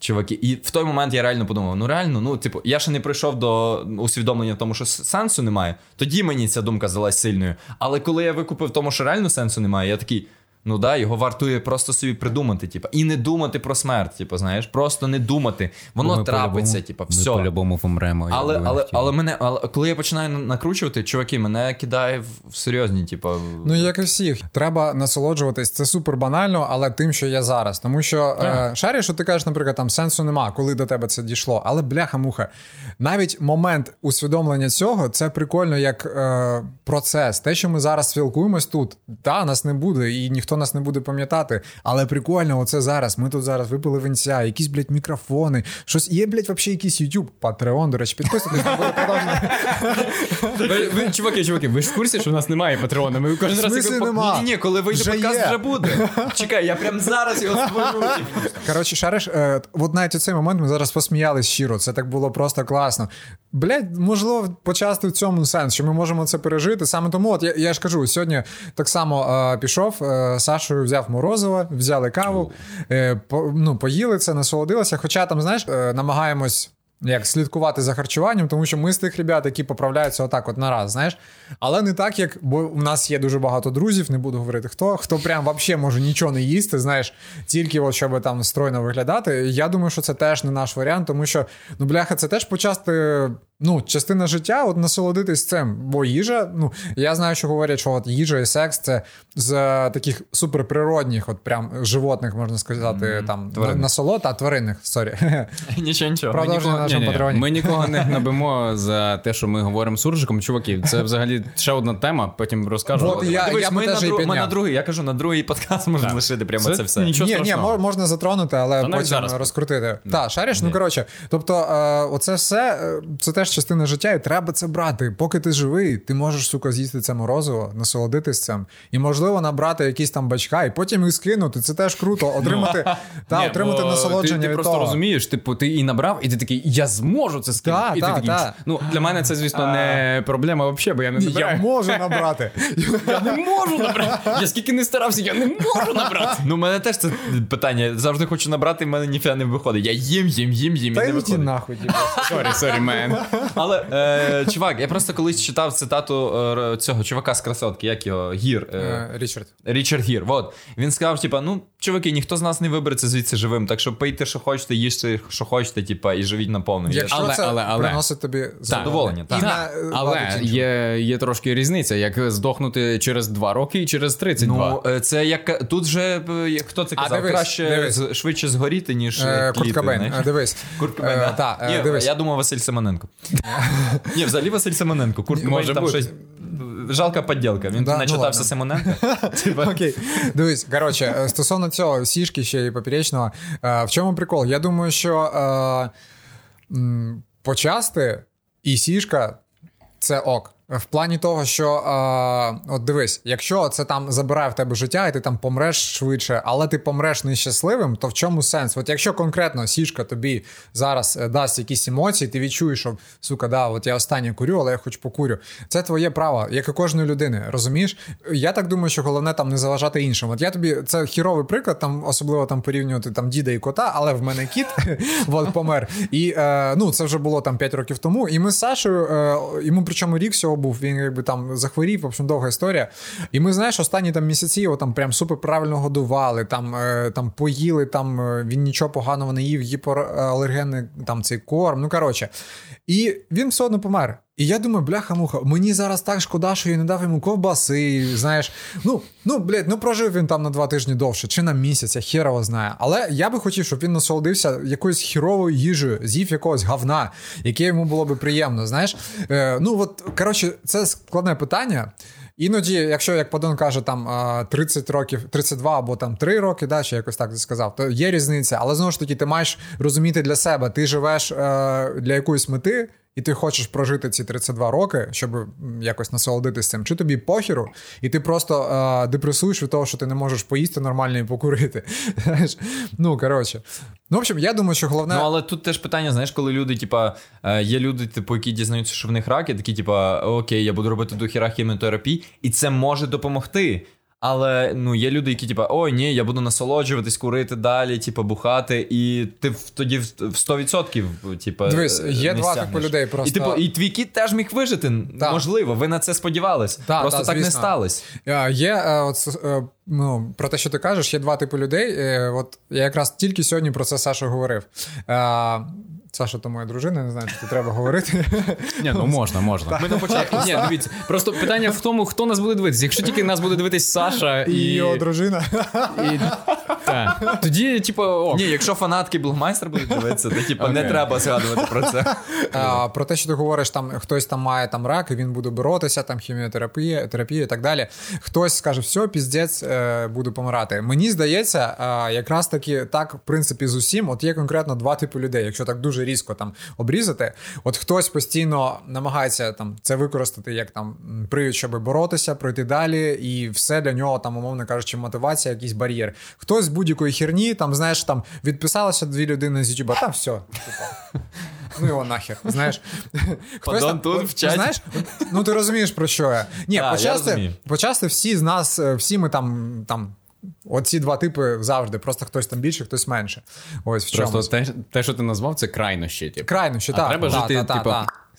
Чуваки, і в той момент я реально подумав: ну реально, ну, типу, я ще не прийшов до усвідомлення тому, що сенсу немає. Тоді мені ця думка здалась сильною. Але коли я викупив тому, що реально сенсу немає, я такий. Ну да, його вартує просто собі придумати, типу, і не думати про смерть, типу, знаєш, просто не думати. Воно трапиться, типу, все. Ми по-любому помремо. Але але, але мене, але коли я починаю накручувати, чуваки, мене кидає в серйозні, типу. Ну як і всіх, треба насолоджуватись. Це супер банально, але тим, що є зараз. Тому що е, шарі, що ти кажеш, наприклад, там сенсу нема, коли до тебе це дійшло. Але бляха-муха, навіть момент усвідомлення цього це прикольно як е, процес. Те, що ми зараз спілкуємось тут, та нас не буде, і ніхто ніхто нас не буде пам'ятати. Але прикольно, оце зараз. Ми тут зараз випили венця, якісь, блядь, мікрофони. Щось є, блядь, взагалі якийсь YouTube, Patreon, до речі, підписуйтесь. Ви, чуваки, чуваки, ви ж в курсі, що в нас немає патреона? Ми кожен раз нема? Ні, ні, коли вийде подкаст, вже буде. Чекай, я прям зараз його створю. Коротше, шариш, е, от навіть у цей момент ми зараз посміялись щиро. Це так було просто класно. Блять, можливо, почасти в цьому сенс, що ми можемо це пережити. Саме тому, от я, я ж кажу, сьогодні так само е, пішов, е, Сашою взяв морозиво, взяли каву, е, по, ну, поїли це, насолодилися. Хоча там, знаєш, е, намагаємось. Як слідкувати за харчуванням, тому що ми з тих ребят, які поправляються отак, от нараз, знаєш. Але не так, як бо у нас є дуже багато друзів, не буду говорити хто, хто прям вообще може нічого не їсти, знаєш, тільки от щоб там стройно виглядати. Я думаю, що це теж не наш варіант, тому що ну бляха, це теж почасти. Ну, частина життя, от насолодитись цим. Бо їжа, ну я знаю, що говорять, що от їжа і секс це з е, таких суперприродних, от прям животних, можна сказати, там Тваринних. насолод, а тваринних, sorry. Нічого, нічого. Нікого- нашому патреоні. Ми нікого не гнобимо за те, що ми говоримо суржиком. Чуваки, це взагалі ще одна тема, потім розкажу. Вот я- Дивись, би ми, на друг- ми на другий, я кажу, на другий подкаст можна лишити прямо це, Це все. нічого ні, ні, можна затронути, але Та потім зараз. розкрутити. Так, шариш, ну коротше. Тобто, е, оце все е, це теж частина життя, і треба це брати. Поки ти живий, ти можеш, сука, з'їсти це морозиво, насолодитись цим. І можливо набрати якісь там бачка, і потім їх скинути. Це теж круто. Отримати, та, Ні, отримати бо насолодження Ти, ти від просто того. розумієш, типу, ти і набрав, і ти такий, я зможу це скинути. Та, і та, ти такий, та. ну для мене це, звісно, не проблема взагалі, бо я не Ні, Я можу набрати. Я не можу набрати. Я скільки не старався, я не можу набрати. Ну, у мене теж це питання. Завжди хочу набрати, і в мене ніфіга не виходить. Я їм, їм, їм, їм, і не виходить. нахуй. Sorry, sorry, man. Але, е, чувак, я просто колись читав цитату е, цього чувака з красотки, як його, Гір. Е, Е, Річард. Річард Гір. Вот. Він сказав, типа, ну, чуваки, ніхто з нас не вибереться звідси живим, так що пийте, що хочете, їжте, що хочете, типа, і живіть Якщо Але- це але- але- приносить тобі Задоволення, І так. на, але іншого. є, є трошки різниця, як здохнути через 2 роки і через 32. Ну, е, це як тут же е, хто це А, казав? дивись, Краще дивись. швидше згоріти, ніж Е, е, тліти, е, дивись. Курт Кобейн, Е, та, е, Ні, дивись. я думав Василь Семененко. Ні, взагалі Василь Семененко. Курт може там бути. щось. Жалка подділка. Він Да, ну начитався ладно. Семененка. Типа, Окей, дивись, коротше, е, стосовно цього сішки ще і поперечного, е, в чому прикол? Я думаю, що е, почасти і сішка це ок. В плані того, що е, от дивись, якщо це там забирає в тебе життя, і ти там помреш швидше, але ти помреш нещасливим, то в чому сенс? От якщо конкретно сішка тобі зараз е, дасть якісь емоції, ти відчуєш, що сука, да, от я останнє курю, але я хоч покурю. Це твоє право, як і кожної людини. Розумієш? Я так думаю, що головне там не заважати іншим. От я тобі це хіровий приклад, там особливо там порівнювати там діда і кота, але в мене кіт от, помер. І е, ну це вже було там 5 років тому. І ми з Сашою, е, йому причому рік всього був, він якби там захворів, в общем, довга історія. І ми, знаєш, останні там місяці його там прям супер правильно годували, там, е, там поїли, там е, він нічого поганого не їв, гіпоалергенний там цей корм. Ну коротше. І він все одно помер. І я думаю, бляха-муха, мені зараз так шкода, що я не дав йому ковбаси. Знаєш, ну, ну, блядь, ну прожив він там на два тижні довше, чи на місяць, я херово знаю. Але я би хотів, щоб він насолодився якоюсь хіровою їжею, з'їв якогось говна, яке йому було би приємно. Знаєш, е, ну от коротше, це складне питання. Іноді, якщо як Падон каже, там 30 років, 32 або там 3 роки, да, чи якось так сказав, то є різниця. Але знову ж таки, ти маєш розуміти для себе, ти живеш е, для якоїсь мети. І ти хочеш прожити ці 32 роки, щоб якось насолодитись цим, чи тобі похеру, і ти просто е, депресуєш від того, що ти не можеш поїсти нормально і покурити. Ну коротше. Ну, в общем, я думаю, що головне. Ну, але тут теж питання, знаєш, коли люди, типа, е, є люди, типу, які дізнаються, що в них раки, такі, типа, окей, я буду робити до хіра хіміотерапії, і це може допомогти. Але ну є люди, які типа, ой, ні, я буду насолоджуватись, курити далі, типа бухати, і ти в- тоді в в 100% типа, Дивись, є не два типу людей просто. І типу, і твій кіт теж міг вижити. Так. Можливо, ви на це сподівались. Так, Просто так, так не звісно. сталося. Е, Є е, от, е, ну, про те, що ти кажеш, є два типи людей. От я якраз тільки сьогодні про це Саша говорив. Саша, то моя дружина, не знаю, чи це треба говорити. Ні, ну можна, можна. Ми на початку. Ні, дивіться, просто питання в тому, хто нас буде дивитися. Якщо тільки нас буде дивитись Саша і. І його дружина. і... Так. Тоді, типу, ок. Ні, якщо фанатки Блогмайстер будуть дивитися, то типу не треба згадувати про це. А, про те, що ти говориш, там хтось там має там рак, і він буде боротися, там хіміотерапія, терапія і так далі. Хтось скаже, все, піздець, е, буду помирати. Мені здається, е, якраз таки так, в принципі, з усім, от є конкретно два типи людей. Якщо так дуже різко там обрізати, от хтось постійно намагається там це використати як там привід, щоб боротися, пройти далі, і все для нього там, умовно кажучи, мотивація, якийсь бар'єр. Хтось з будь-якої херні, там знаєш, там відписалося дві людини з Ютуба, та все. Ну його нахер, знаєш. Хтось Падон тут в чаті. Знаєш, ну ти розумієш про що я. Ні, почасти, почасти всі з нас, е, всі ми там, там. Оці два типи завжди, просто хтось там більше, хтось менше. Ось в чому. Просто те, те, що ти назвав, це крайнощі. Типу. Крайнощі, ще так. треба та, жити, та, та, типу,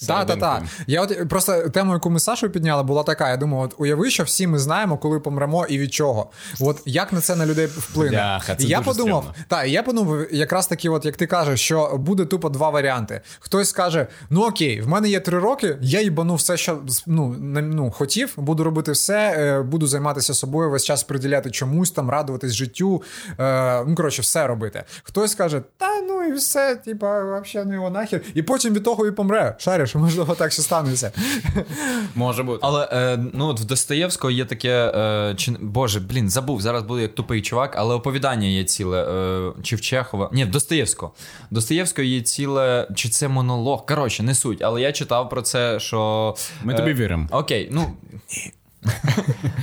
та. Та, та, та. Я от просто тему, яку ми з Сашою підняли, була така. Я думаю, от уяви, що всі ми знаємо, коли помремо і від чого. От як на це на людей вплине. Бляха, це І я подумав, стрьомно. та, і я подумав, якраз таки, от як ти кажеш, що буде тупо два варіанти. Хтось скаже: ну окей, в мене є три роки, я їбану все, що ну, не- ну, хотів, буду робити все, е, буду займатися собою, весь час приділяти чомусь, там, радуватись життю. Е, ну, коротше, все робити. Хтось каже, та ну і все, типа, взагалі не його нахер. І потім від того і помре. Шариш, можливо, так ще станеться. Може бути. Але е, ну от в Достоєвського є таке. Е, чи, боже, блін, забув, зараз буде як тупий чувак, але оповідання є ціле. Е, чи в Чехова. Ні, в Достоєвського. В Достоєвського є ціле. Чи це монолог? Коротше, не суть. Але я читав про це, що. Ми е, тобі віримо. Окей, ну.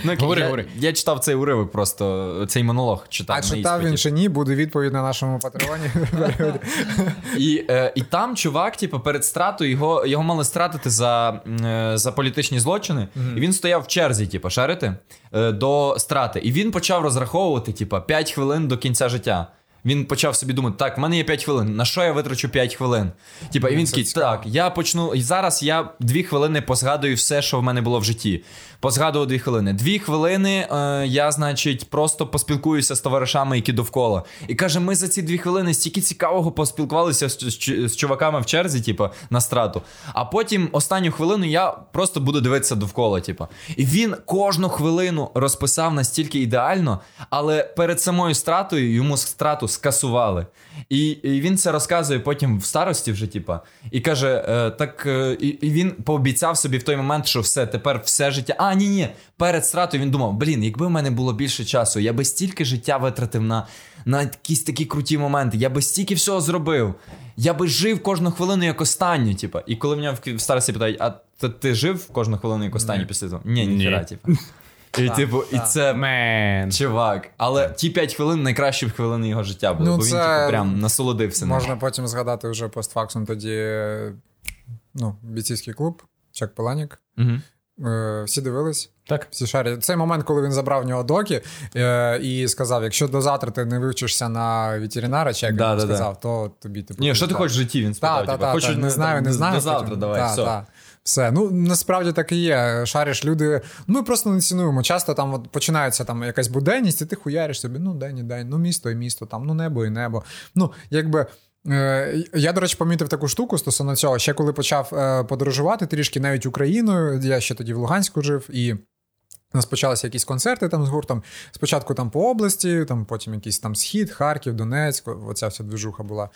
Ну окей, Говори, я, говори. я читав цей уривок, просто цей монолог читав. А на читав він чи ні, буде відповідь на нашому патреоні. І, е, і там чувак, типу, перед стратою його, його мали стратити за, е, за політичні злочини. І він стояв в черзі, типу, шарити, е, до страти. І він почав розраховувати, типу, 5 хвилин до кінця життя. Він почав собі думати, так, в мене є 5 хвилин. На що я витрачу 5 хвилин? Типа, і він такий, так, я почну. І зараз я 2 хвилини позгадую все, що в мене було в житті. Позгадував 2 хвилини. 2 хвилини е, я, значить, просто поспілкуюся з товаришами, які довкола. І каже, ми за ці 2 хвилини стільки цікавого поспілкувалися з, з, з чуваками в черзі, типу, на страту. А потім останню хвилину я просто буду дивитися довкола. Типу. І він кожну хвилину розписав настільки ідеально, але перед самою стратою йому страту скасували. І, і він це розказує потім в старості вже, типа, і каже: е, так, е, і, він пообіцяв собі в той момент, що все, тепер все життя. А, ні, ні. Перед стратою він думав: блін, якби в мене було більше часу, я би стільки життя витратив на, на якісь такі круті моменти, я би стільки всього зробив. Я би жив кожну хвилину як останню, типа. І коли в в старості питають, а ти, ти жив кожну хвилину як останню після того? Ні, Ні. ніхера, І, типу, і це Мен. чувак. Але ті 5 хвилин найкращі хвилини його життя були, Ну, бо він це типу, прям насолодився. ним. Можна потім згадати вже постфаксом тоді ну, бійцівський клуб, Чак Паланік. Мгм. Е, Всі дивились. Так. Всі шарять. Цей момент, коли він забрав в нього доки е, і сказав: якщо до завтра ти не вивчишся на ветеринара, чи як Да, він да, да. сказав, то тобі типу. Ні, що ти хочеш в житті? Він Та, спитав. та, типу, та, хочу та, не знаю, не знаю. До завтра давай, Та, все. Все, ну насправді так і є. Шариш люди. Ми просто не цінуємо. Часто там от починається там якась буденність, і ти хуяриш собі, ну день і день, ну місто і місто, там, ну небо і небо. Ну, якби. е, Я, до речі, помітив таку штуку стосовно цього. Ще коли почав е, подорожувати трішки навіть Україною, я ще тоді в Луганську жив і. Нас почалися якісь концерти там з гуртом. Спочатку там по області, там потім якийсь там схід, Харків, Донецьк, оця вся движуха була.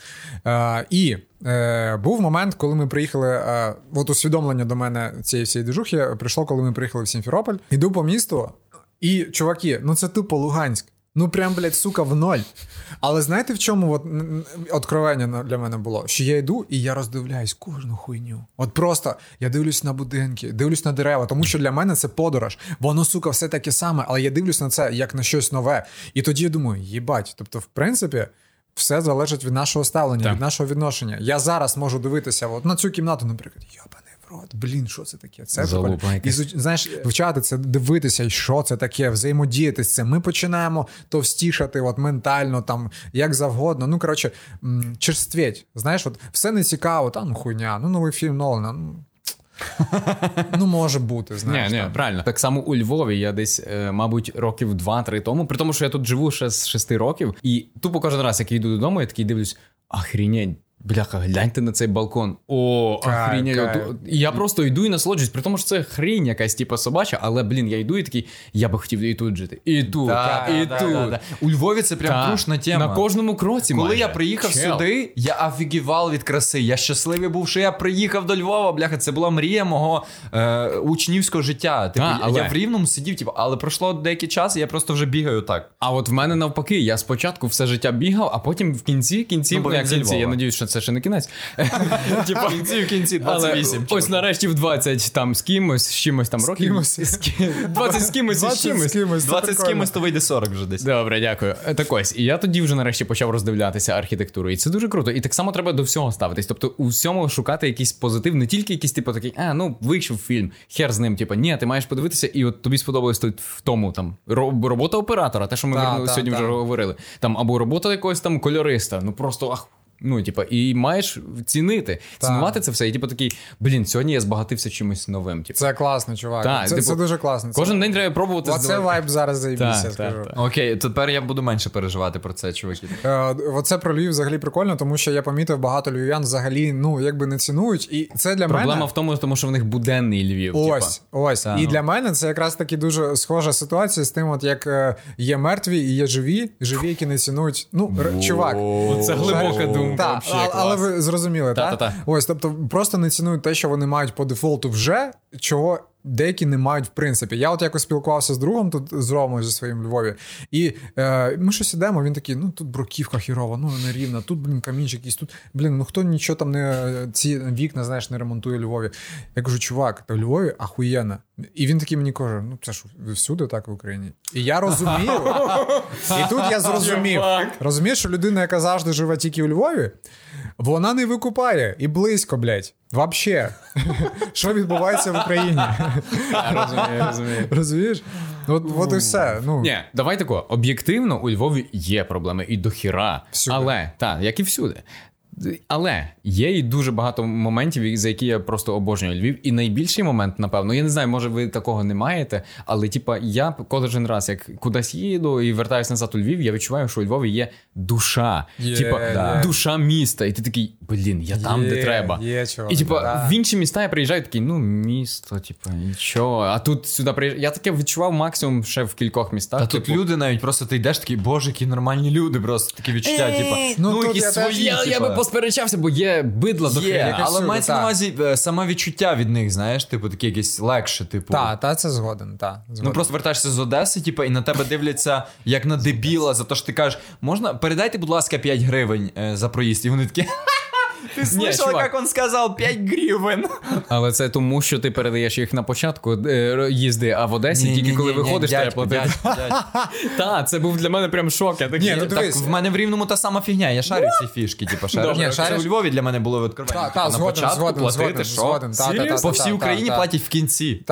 Е, і е, був момент, коли ми приїхали. Е, от усвідомлення до мене цієї всієї движухи прийшло, коли ми приїхали в Сімферополь. Іду по місту, і чуваки, ну це тупо Луганськ. Ну прям, блядь, сука, в ноль. Але знаєте, в чому от, откровення для мене було? Що я йду і я роздивляюсь кожну хуйню. От просто я дивлюсь на будинки, дивлюсь на дерева, тому що для мене це подорож. Воно, сука, все таке саме, але я дивлюсь на це як на щось нове. І тоді я думаю, їбать. Тобто, в принципі. Все залежить від нашого ставлення, Так. від нашого відношення. Я зараз можу дивитися от на цю кімнату, наприклад, йобаний в блін, що це таке? Це. І знаєш, вивчати це, дивитися, що це таке, взаємодіяти з цим. Ми починаємо товстішати, от ментально, там як завгодно. Ну коротше, черствіть. Знаєш, от все не цікаво, та ну хуйня, ну новий фільм Нолана. Ну, ну може бути, знаєш. Ні, ні, правильно. Так само у Львові я десь, е, мабуть, років 2-3 тому, при тому, що я тут живу ще з 6 років, і тупо кожен раз, як я йду додому, я такий дивлюсь, охрінеть. Бляха, гляньте на цей балкон. О, Кайф, охрінь. кайф. Я просто йду і насолоджуюсь, при тому, що це хрінь якась, типу, собача, але, блін, я йду і такий, я би хотів і тут жити. І тут, Да, і да, тут. да, да. У Львові це прям трушна тема. На кожному кроці. Коли майже. я приїхав Чел. сюди, я офігівав від краси. Я щасливий був, що я приїхав до Львова. Бляха, це була мрія мого е, учнівського життя. Типу, А, але- я в рівному сидів, типу, але пройшло деякий час, і я просто вже бігаю так. А от в мене навпаки, я спочатку все життя бігав, а потім в кінці, кінці, Ну, бо ну, як кінці, я надіюсь, що це ще не кінець. В кінці, в кінці, Але 28. ось нарешті в 20 там з кимось, з чимось там років. З ки- 20 з кимось і з чимось. 20 з кимось, то вийде 40 вже десь. Добре, дякую. Так ось, і я тоді вже нарешті почав роздивлятися архітектуру. І це дуже круто. І так само треба до всього ставитись. Тобто у всьому шукати якийсь позитив, не тільки якийсь, типу, такий, а ну вийшов фільм, хер з ним. Типу, ні, ти маєш подивитися, і от тобі сподобалось тут в тому там робота оператора, те, що ми Та, вернули та, сьогодні та. вже говорили. Там або робота якогось там кольориста. Ну просто ах. Ну, типа, і маєш цінити, цінувати це все. І типу такий, блін, сьогодні я збагатився чимось новим. Типу. Це класно, чувак. Так, це, типу, це дуже класно. Це- Кожен день треба пробувати. Оце здавати. вайб зараз заїбіся, Так, скажу. так, так. Окей, тепер я буду менше переживати про це, чуваки. Е, Оце про Львів взагалі прикольно, тому що я помітив, багато львів'ян взагалі ну якби не цінують. І це для Проблема мене. в тому, тому що в них буденний Львів. Ось, типа. ось. Та, і ну. для мене це якраз таки дуже схожа ситуація з тим, от як е, є мертві і є живі, живі, які не цінують. Ну, чувак. Це глибока думка. Так, вообще, але, але ви зрозуміли, так? Та-та-та. Ось, тобто, просто не цінують те, що вони мають по дефолту вже, чого деякі не мають в принципі. Я от якось спілкувався з другом тут з Ромою зі своїм Львові, і е, ми щось ідемо. Він такий: ну тут бруківка хірова, ну не рівна, тут, блін, камінчик якийсь, тут, блін, ну хто нічого там не ці вікна, знаєш, не ремонтує Львові. Я кажу, чувак, та в Львові ахуєнно. І він такий мені каже: ну це ж всюди так в Україні. І я розумію. І тут я зрозумів. Розумієш, що людина, яка завжди живе тільки у Львові, вона не викупає і близько, блядь. Вообще, що відбувається в Україні? Розумію, розумію. Розумієш? От, от і все. Ну, Ні, давай тако. Об'єктивно, у Львові є проблеми і до хіра. Всюди. Але, так, як і всюди. Але є і дуже багато моментів, за які я просто обожнюю Львів. І найбільший момент, напевно, я не знаю, може ви такого не маєте, але типа я кожен раз, як кудись їду і вертаюся назад у Львів, я відчуваю, що у Львові є душа. Є, типа да. душа міста. І ти такий, блін, я там, де треба. і типа да. в інші міста я приїжджаю, такий, ну, місто, типа, нічого. А тут сюди приїжджаю. Я таке відчував максимум ще в кількох містах. Та тут типу, люди навіть просто ти йдеш такий, боже, які нормальні люди, просто такі відчуття, типа, ну, ну, тут якісь я теж- свої. Я, я би посперечався, бо є бидла до Є, хрена. але мається на увазі е, саме відчуття від них, знаєш, типу, таке якісь легше, типу. Та, та це згоден. Та, згоден. Ну просто вертаєшся з Одеси, типу, і на тебе дивляться як на дебіла, за те, що ти кажеш, можна передайте, будь ласка, 5 гривень е, за проїзд. І вони такі. Ти слышала, як він сказав 5 гривень? Але це тому, що ти передаєш їх на початку е, їзди, а в Одесі тільки коли виходиш, треба платити. Та, це був для мене прям шок. Я такий, Ні, ну, так, в мене в рівному та сама фігня. Я шарю ці фішки, типу, шарю. Добре, Це у Львові для мене було відкривання. Та, Типу, на початку згоден, платити, що? згоден. Та, та, Серйозно? та, По всій Україні платять в кінці.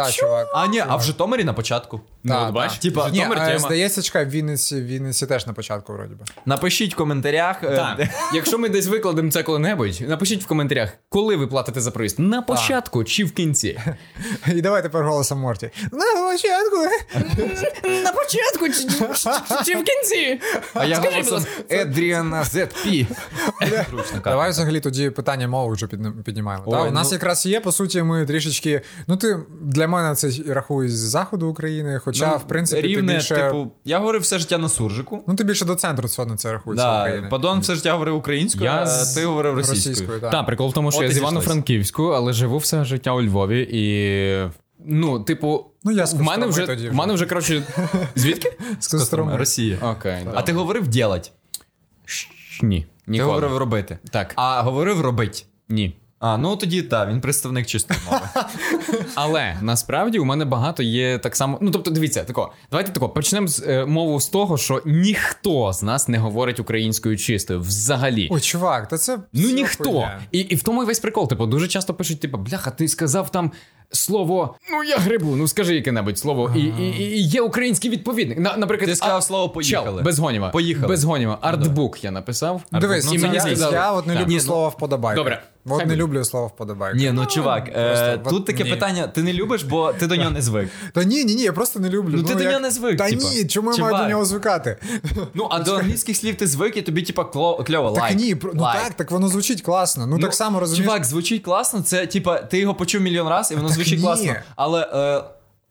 А ні, а в Житомирі на початку. Ну, бач. Типа, е, здається, чекай, в Вінниці, Вінниці теж на початку, вроді би. Напишіть в коментарях. е, якщо ми десь викладемо це коли-небудь, напишіть в коментарях, коли ви платите за проїзд. На початку чи в кінці? І давай тепер голосом Морті. На початку. На початку чи, в кінці? А я Скажи, голосом ласка, Едріана ZP. Давай взагалі тоді питання мови вже підним- піднімаємо. Ой, Та, у нас ну- якраз є, по суті, ми трішечки. Ну, ти для мене це рахуєш з заходу України, хоча, в принципі, ти Рівне, більше. типу, я говорив все життя на суржику. Ну, ти більше до центру все одно це рахується Да, України. Падон все життя говорив українською, Я а з- ти говорив російською. Російською, так. Так, прикол в тому, що От я з. Івано-Франківську, але живу все життя у Львові і. Ну, типу, Ну, я з в мене вже, тоді в мене вже коротше. Звідки? З Костроми. Росія. Окей. А ти говорив ділать? Ні. Ти говорив робити. Так. А говорив робить. Ні. А, ну тоді так, він представник чистої мови. Але насправді у мене багато є так само. Ну тобто, дивіться, тако, давайте тако, почнемо з е, мову з того, що ніхто з нас не говорить українською чистою взагалі. О, чувак, та це. Ну ніхто. І, і в тому і весь прикол. Типу, дуже часто пишуть: типу, бляха, ти сказав там слово, ну я грибу, ну скажи яке-небудь слово, і, і, і є український відповідник. На, наприклад, Ти сказав а- слово «поїхали». Чел, без гоніва. Поїхали. Без гоніва. Артбук я написав. Дивись, ну, ну, мені я, сказали- я от не Так. люблю Ні, ну, слово вподобайка. Добре. От Хай не люблю слово вподобайка. Ні, ну чувак, е, просто, тут таке ні. питання: ти не любиш, бо ти до нього не звик. Та ні, ні, ні, я просто не люблю. Ну, ти до нього не звик, Та типа. ні, чому я маю до нього звикати? Ну, а до англійських слів ти звик, і тобі, типа, кло- кльово, Так ні, ну так, так воно звучить класно. Ну, так само розумієш. Чувак, звучить класно, це типа, ти його почув мільйон разів, і воно звучить ні. класно. Але е,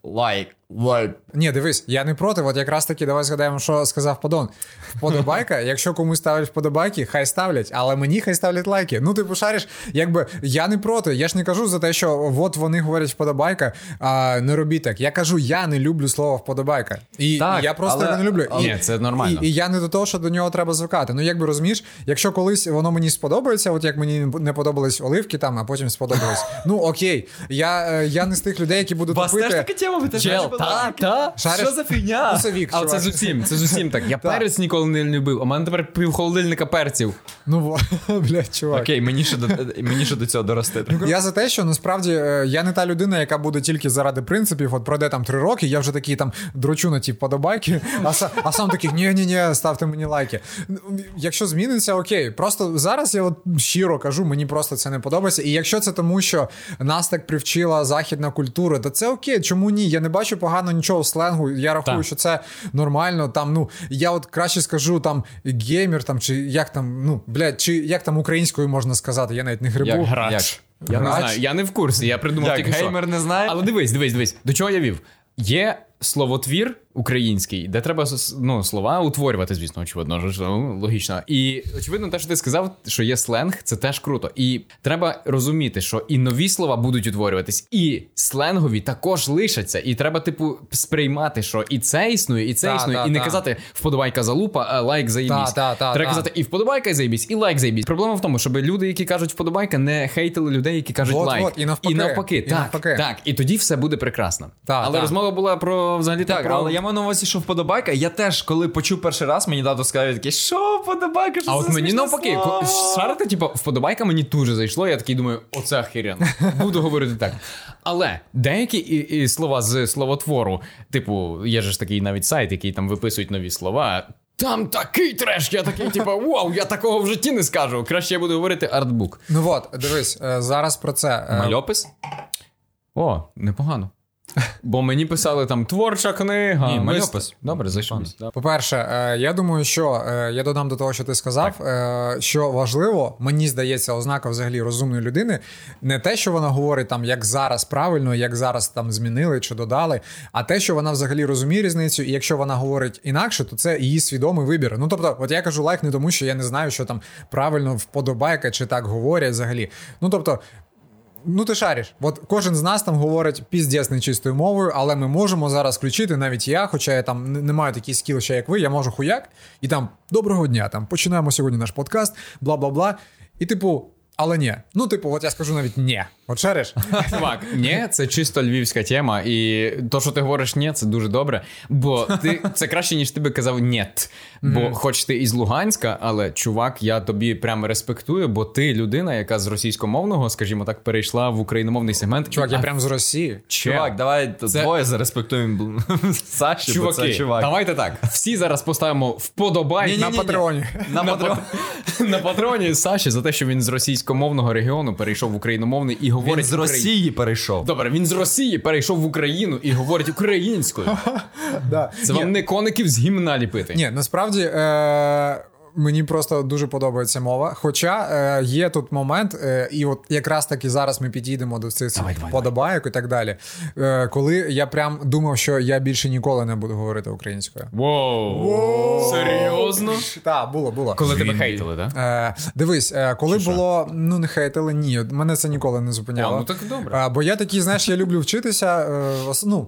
лайк, Like. Ні, дивись, я не проти. От якраз таки давай згадаємо, що сказав Подон. Вподобайка, якщо комусь ставлять вподобайки, хай ставлять, але мені хай ставлять лайки. Ну, типу, шариш, якби я не проти. Я ж не кажу за те, що от вони говорять вподобайка, а не робіть так. Я кажу, я не люблю слово вподобайка. І Так, я просто але- його не люблю. Ні, це нормально. І, і я не до того, що до нього треба звикати. Ну, якби розумієш, якщо колись воно мені сподобається, от як мені не подобались оливки там, а потім сподобались. Ну окей, я, е, я не з тих людей, які будуть тупити. така тема, ви теж Чел, та, та. Шариш? Що за фігня? Ну, це вік, Але це з усім, це з усім так. Я перець ніколи не любив. У мене тепер пів холодильника перців. Ну, во- блядь, чувак. Окей, мені ще до мені ще до цього дорости. Я за те, що насправді е, я не та людина, яка буде тільки заради принципів. От пройде там три роки, я вже такий там дрочу на ті вподобайки, а, са- а сам такий ні ні ні ставте мені лайки. Ну, Якщо зміниться, окей. Просто зараз я от щиро кажу, мені просто це не подобається. І якщо це тому, що нас так привчила західна культура, то це окей. Чому ні? Я не бачу погано нічого в сленгу. Я рахую, Так. що це нормально. Там, ну я от краще скажу там геймер, там чи як там, ну блядь, чи як там українською можна сказати, я навіть не гребу. Як Грач. Я не знаю, я не в курсі, я придумав Як тільки що. геймер не знає? Але дивись, дивись, дивись. До чого я вів? Є словотвір український, де треба ну, слова утворювати, звісно, очевидно, ну, логічно. І очевидно, те, що ти сказав, що є сленг, це теж круто. І треба розуміти, що і нові слова будуть утворюватись, і сленгові також лишаться. І треба, типу, сприймати, що і це існує, і це Та, існує, та, і не та. казати вподобайка залупа, а лайк заєбісь. Та, та, та, треба та. казати і вподобайка заєбісь, і лайк заєбісь. Проблема в тому, щоб люди, які кажуть вподобайка, не хейтили людей, які кажуть Вот, лайк. вот, і навпаки. І навпаки, І так, навпаки. так. І тоді все буде прекрасно. Але розмова була про взагалі Так, про... але я маю на увазі, що вподобайка. Я теж, коли почув перший раз, мені тато сказав такий, що вподобайка, що А це от мені навпаки, ко- шарити, типу, вподобайка мені дуже зайшло. Я такий думаю, оце охеренно. Буду говорити так. Але деякі і, і слова з словотвору, типу, є ж такий навіть сайт, який там виписують нові слова. Там такий треш, я такий, типу, вау, я такого в житті не скажу. Краще я буду говорити артбук. Ну от, дивись, е, зараз про це. е, Мальопис? О, непогано. Бо мені писали там творча книга. Ні, мальопис. Добре, зайшлось. Да. По-перше, е, я думаю, що е, я додам до того, що ти сказав, е, що важливо, мені здається, ознака взагалі розумної людини, не те, що вона говорить там, як зараз правильно, як зараз там змінили чи додали, а те, що вона взагалі розуміє різницю, і якщо вона говорить інакше, то це її свідомий вибір. Ну тобто, от я кажу лайк не тому, що я не знаю, що там правильно вподобайка чи так говорять взагалі. Ну тобто. Ну, ти шариш. От кожен з нас там говорить піздець нечистою мовою, але ми можемо зараз включити, навіть я, хоча я там не- маю такий скіл, ще як ви, я можу хуяк, і там доброго дня, там починаємо сьогодні наш подкаст, бла бла бла. І типу, але ні. Ну, типу, от я скажу навіть ні. От шариш? Чувак, ні, це чисто львівська тема, і то, що ти говориш ні, це дуже добре. Бо ти це краще, ніж ти би казав нєт. Бо хоч ти із Луганська, але чувак, я тобі прямо респектую, бо ти людина, яка з російськомовного, скажімо так, перейшла в україномовний сегмент. Чувак, я А прям з Росії. Чувак, давай Це- двоє зареспектуємо Саші, бо це чувак. давайте так. Всі зараз поставимо вподобайк Ні-ні-ні. На Ні-ні-ні. На патрон. на патроні Саші за те, що він з російськомовного регіону перейшов в україномовний і Він говорить з украї- Росії перейшов. Добре, він з Росії перейшов в Україну і говорить українською. Це вам не коників з гімна ліпити. Ні, насправді. Е- Мені просто дуже подобається мова. Хоча е, є тут момент, е, і от якраз таки зараз ми підійдемо до цих Давай, давай, подобайок і так далі. Е, коли я прям думав, що я більше ніколи не буду говорити українською. Воу! Серйозно? Так, було, було. Коли тебе хейтили, так? Е, дивись, е, коли було, ну не хейтили, ні, мене це ніколи не зупиняло. О, ну так добре. Е, бо я такий, знаєш, я люблю вчитися. е, ну,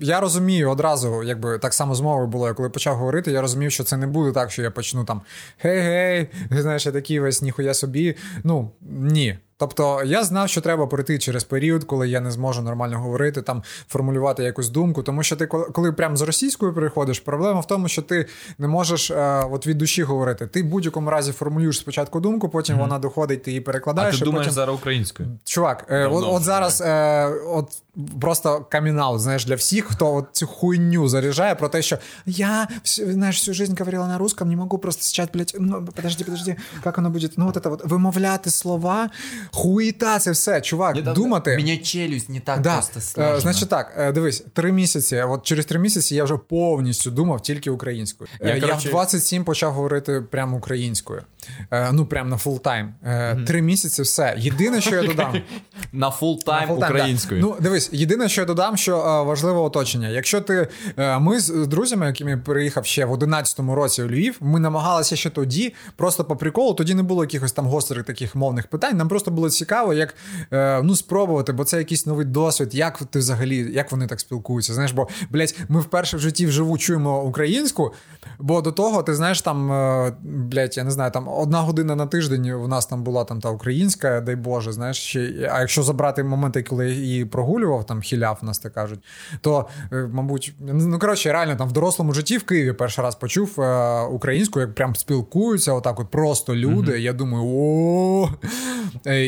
я розумію одразу, якби так само з мовою було, я коли почав говорити, я розумів, що це не буде так, що я почну там гей-гей, знаєш, я такий весь ніхуя собі. Ну ні. Тобто я знав, що треба пройти через період, коли я не зможу нормально говорити, там формулювати якусь думку. Тому що ти коли, коли прямо з російською переходиш, проблема в тому, що ти не можеш е, от від душі говорити. Ти в будь-якому разі формулюєш спочатку думку, потім mm-hmm. вона доходить, ти її А перекладаєш. ти і думаєш потім... зараз українською? Чувак, е, от, от зараз е, от просто камінаут, знаєш, для всіх, хто от цю хуйню заряджає про те, що я всю, знаєш, всю жизнь говорила на русском, не можу просто сейчас, блядь, ну, подожди, подожди, як воно буде, ну, от это вот, вимовляти слова, хуїта, це все, чувак, думати. Мені челюсть не так Да. просто Е, сложно. Значить так, е, дивись, три місяці. От через три місяці я вже повністю думав тільки українською. Е, Я, Я, коротше- в 27 почав говорити прямо українською. Е, Ну, прямо на full time. Три місяці все. Єдине, що я додам. На full time українською. Да. Ну, дивись, єдине, що я додам, що е, важливе оточення. Якщо ти е, ми з друзями, якими приїхав ще в 11-му році у Львів, ми намагалися ще тоді, просто по приколу, тоді не було якихось там гострих таких мовних питань. Нам просто було цікаво, як е, ну спробувати, бо це якийсь новий досвід. Як ти взагалі, як вони так спілкуються? Знаєш, бо блядь, ми вперше в житті вживу чуємо українську. Бо до того, ти знаєш, там, е, блядь, я не знаю, там одна година на тиждень у нас там була там та українська, дай Боже, знаєш, ще, а якщо забрати моменти, коли я її прогулював, там хіляв, нас так кажуть, то, е, мабуть, ну коротше, реально там в дорослому житті в Києві перший раз почув е, українську, як прям спілкуються, отак, от просто люди. Я думаю, о.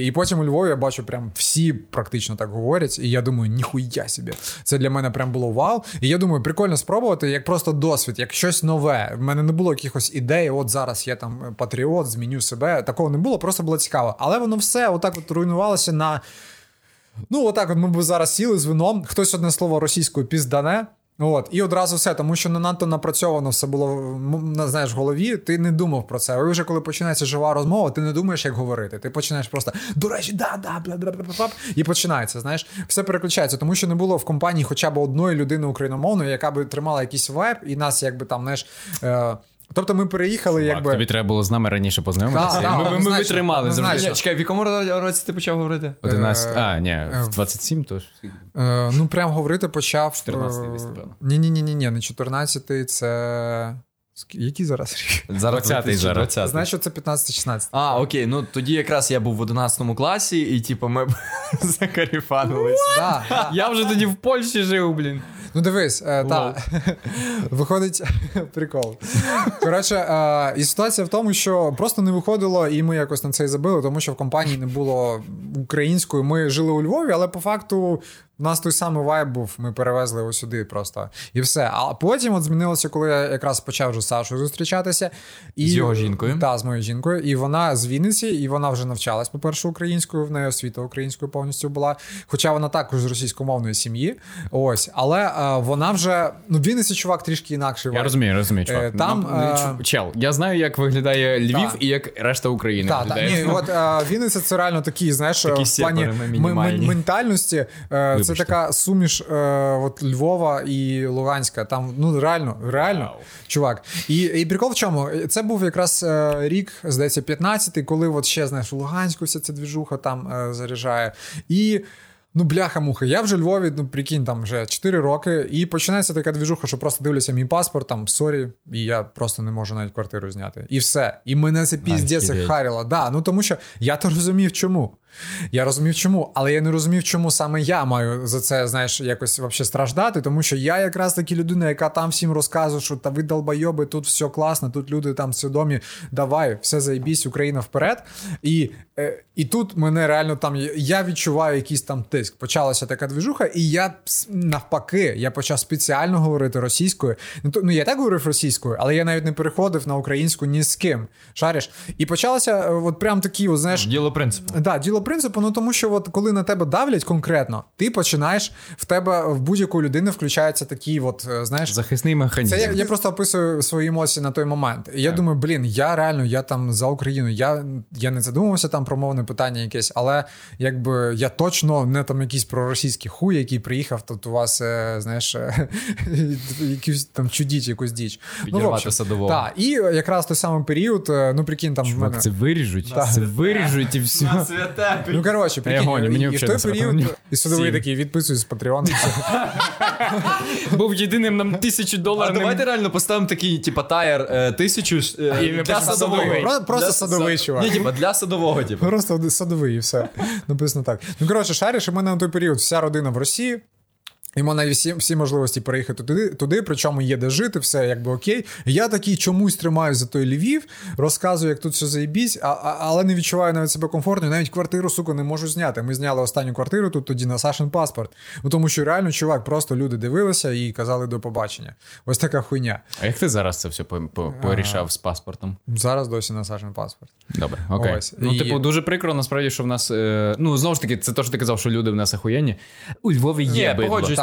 І потім у Львові я бачу, прям всі практично так говорять, і я думаю, ніхуя собі. Це для мене прям було вау. І я думаю, прикольно спробувати як просто досвід, як щось нове. В мене не було якихось ідей. От зараз я там патріот, зміню себе. Такого не було, просто було цікаво. Але воно все отак от руйнувалося на. Ну, отак, от ми б зараз сіли з вином, хтось одне слово російською піздане. От, і одразу все, тому що не надто напрацьовано все було знаєш, в голові. Ти не думав про це. А вже коли починається жива розмова, ти не думаєш, як говорити. Ти починаєш просто до речі, да, да, бла, бла, бла, бла, і починається. Знаєш, все переключається, тому що не було в компанії хоча б одної людини україномовної, яка би тримала якийсь вайб, і нас, якби там, знаєш. Е, тобто ми переїхали, Так, якби. Тобі треба було з нами раніше познайомитися. Да, да, ми, ми, ми витримали завжди. Чекай, в якому році ти почав говорити? 11, а, ні, е, в 27 тож. Е, ну, прям говорити почав. 14-й десь. Ні, ні, ні, ні, не 14-й, це. Який зараз рік? Зараз 20-й зараз. 2020. Знаєш, що це 15-16. А, окей, ну тоді якраз я був в 11 класі, і типу ми закаріфанились. Да, да. Я вже тоді в Польщі жив, блін. Ну дивись, е, та, виходить прикол. Коротше, е, і ситуація в тому, що просто не виходило, і ми якось на це і забили, тому що в компанії не було української. Ми жили у Львові, але по факту у нас той самий вайб був. Ми перевезли його сюди просто. І все. А потім от змінилося, коли я якраз почав вже з Сашою зустрічатися. І, З його жінкою? Так, з моєю жінкою. І вона з Вінниці, і вона вже навчалась, по-перше, українською, в неї освіта українською повністю була. Хоча вона також з російськомовної сім'ї. Ось, але е, вона вже ну, в Вінниці чувак трішки інакший. Я розумію, розумію, чувак. Е, там, Ну, е, Чел, я знаю, як виглядає Львів Так. і як решта України так, виглядає. ні, от е, Вінниця це реально такий, знаєш, Такі в плані м- м- ментальності. Це така суміш е, от Львова і Луганська. Там ну реально, реально, Вау. чувак. І, і прикол в чому? Це був якраз е, рік, здається, 15-й, коли от ще знаєш, Луганську вся ця двіжуха там е, заряджає. І. Ну, бляха-муха, я вже в Львові, ну прикинь, там вже 4 роки, і починається така двіжуха, що просто дивляться мій паспорт, там sorry, і я просто не можу навіть квартиру зняти. І все. І мене це піздець харило. Да, ну тому що я то розумів, чому. Я розумів, чому, але я не розумів, чому саме я маю за це, знаєш, якось вообще страждати, тому що я якраз така людина, яка там всім розказує, що та ви долбойоби, тут все класно, тут люди там свідомі, давай, все заєбісь, Україна вперед. І, е, і тут мене реально там я відчуваю якийсь там тиск. Почалася така двіжуха, і я навпаки, я почав спеціально говорити російською. Ну, ну я так говорив російською, але я навіть не переходив на українську ні з ким. Шариш? І почалося е, от прям такі, от, знаєш. Діло принципу. Да, діло принципу, ну тому що от коли на тебе давлять конкретно, ти починаєш в тебе в будь-яку людину включається такий, от е, знаєш. Захисний механізм. Це я, я просто описую свої емоції на той момент. І я думаю, блін, я реально, я там за Україну. Я, я не задумувався там про мовне питання якесь, але якби я точно не там якийсь проросійський хуй, який приїхав, тут у вас, е, знаєш, е, якусь там чудіть, якусь діч. Підірвати садового. Так, і якраз той самий період, ну прикинь, там в Чувак, мене. це виріжуть. Так. Це виріжуть і все. Ну, коротше, прикинь, мені і в той період, і судовий такий відписуюсь з Патреону. Був єдиним нам тисячу А доларів. давайте реально поставимо такий, типа, таєр е, тисячу е, для просто садового. просто садовий, чувак. Ні, типа, для садового, типу. Просто садовий і все. Написано так. Ну, коротше, шариш, і мене на той період вся родина в Росії. І в мене всі, всі можливості переїхати туди, туди, причому є де жити, все якби окей. Я такий чомусь тримаю за той Львів, розказую, як тут все заїбісь, а, а, але не відчуваю навіть себе комфортно, і навіть квартиру, сука, не можу зняти. Ми зняли останню квартиру тут тоді на Сашин паспорт. Ну тому що реально, чувак, просто люди дивилися і казали до побачення. Ось така хуйня. А як ти зараз це все по- по- порішав з паспортом? Зараз досі на Сашин паспорт. Добре, окей. Ось. Ну, І- типу, дуже прикро, насправді, що в нас. Е, ну, знову ж таки, це те, що ти казав, що люди в нас ахуєнні. У Львові є. Ні,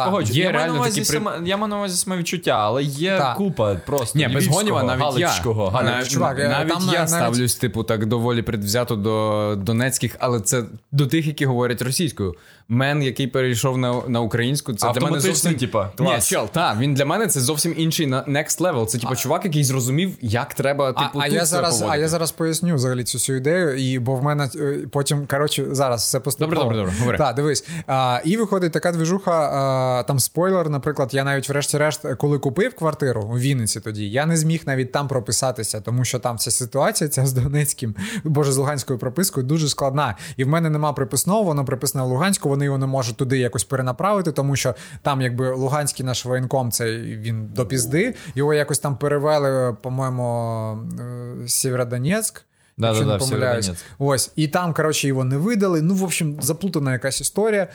погоджуюсь. Є я, маю реально увазі такі при- саме, я маю на увазі самовідчуття, але є Так. купа просто Ні, без Гоніва навіть галицького, я. галицького. Навіть, Чувак, е, навіть там я навіть- ставлюсь, типу, так доволі предвзято до донецьких, але це до тих, які говорять російською. Мен, який перейшов на, на українську, це для мене зовсім... типа, Ні, чел, та, він для мене це зовсім інший на next level. Це, типу, чувак, який зрозумів, як треба, типу, а, я зараз, а я зараз поясню взагалі цю всю ідею, і бо в мене е, потім, коротше, зараз все поступово. Добре, добре, добре, говори. Так, дивись. А, і виходить така движуха, а, там спойлер, наприклад, я навіть врешті-решт, коли купив квартиру у Вінниці тоді, я не зміг навіть там прописатися, тому що там ця ситуація, ця з Донецьким, боже, з Луганською пропискою дуже складна. І в мене нема приписного, воно приписане в Луганську, вони його не можуть туди якось перенаправити, тому що там, якби Луганський наш воєнком, це він до пізди, його якось там перевели, по-моєму, е, Сєвєродонецьк. Да, якщо да, не да, помиляюсь. Ось, і там, коротше, його не видали. Ну, в общем, заплутана якась історія.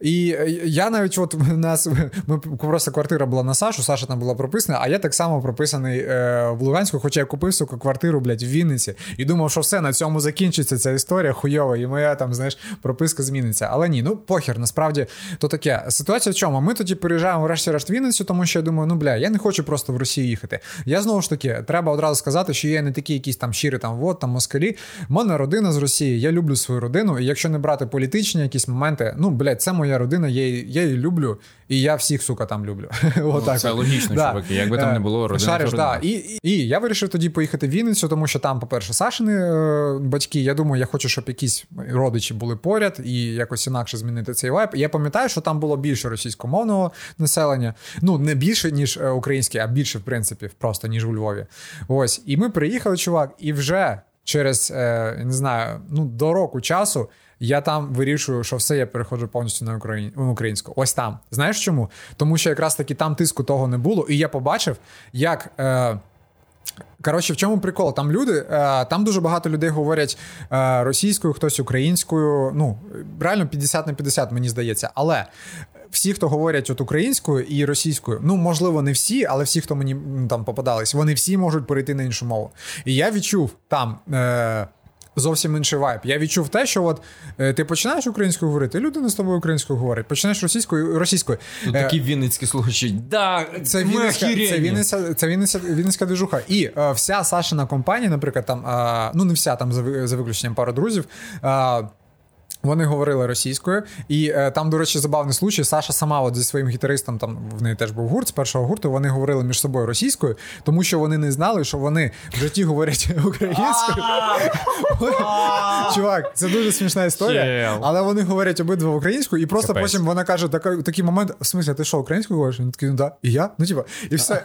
І е, я навіть, от в нас ми просто квартира була на Сашу, Саша там була прописана, а я так само прописаний е, в Луганську, хоча я купив сука, квартиру, блядь, в Вінниці, і думав, що все, на цьому закінчиться ця історія хуйова, і моя там, знаєш, прописка зміниться. Але ні, ну похер, насправді то таке. Ситуація в чому? Ми тоді переїжджаємо врешті-решт в Вінницю, тому що я думаю, ну бля, я не хочу просто в Росію їхати. Я знову ж таки, треба одразу сказати, що я не такий якийсь там щирий там вот, там москалі. У мене родина з Росії, я люблю свою родину. І якщо не брати політичні якісь моменти, ну блядь, це моя родина, я її, я її люблю, і я всіх сука там люблю. Отак це логічно, чуваки. Якби там Е, не було, родина Шариш, да. І, і, і я вирішив тоді поїхати в Вінницю, тому що там, по-перше, Сашини е, батьки. Я думаю, я хочу, щоб якісь родичі були поряд і якось інакше змінити цей вайб. Я пам'ятаю, що там було більше російськомовного населення. Ну, не більше, ніж е, українське, а більше, в принципі, просто, ніж у Львові. Ось. І ми приїхали, чувак, і вже через е, не знаю, ну, до року часу. Я там вирішую, що все, я переходжу повністю на Україн... на українську. Ось там. Знаєш чому? Тому що якраз таки там тиску того не було, і я побачив, як. Е... Коротше, в чому прикол? Там люди, е, там дуже багато людей говорять е, російською, хтось українською. Ну, реально 50 на 50, мені здається. Але всі, хто говорять от українською і російською, ну можливо, не всі, але всі, хто мені там попадались, вони всі можуть перейти на іншу мову. І я відчув там. Е, Зовсім інший вайб. Я відчув те, що от е, ти починаєш українською говорити, і людина з тобою українською говорить, починаєш російською російською. Тут Е, такі вінницькі слухачі. Да, це Вінницька, це Вінниця, це Вінниця, Вінницька движуха. І е, вся Сашина компанія, наприклад, там, е, ну не вся там за, за виключенням пару друзів. Е, вони говорили російською, і е, там, до речі, забавний случай. Саша сама, от зі своїм гітаристом, там в неї теж був гурт з першого гурту. Вони говорили між собою російською, тому що вони не знали, що вони в житті говорять українською. Чувак, це дуже смішна історія. Але вони говорять обидва українською, і просто потім вона каже: такий момент: в смислі, ти що, українською говориш? Він такий, ну да, і я? Ну, типа, і все.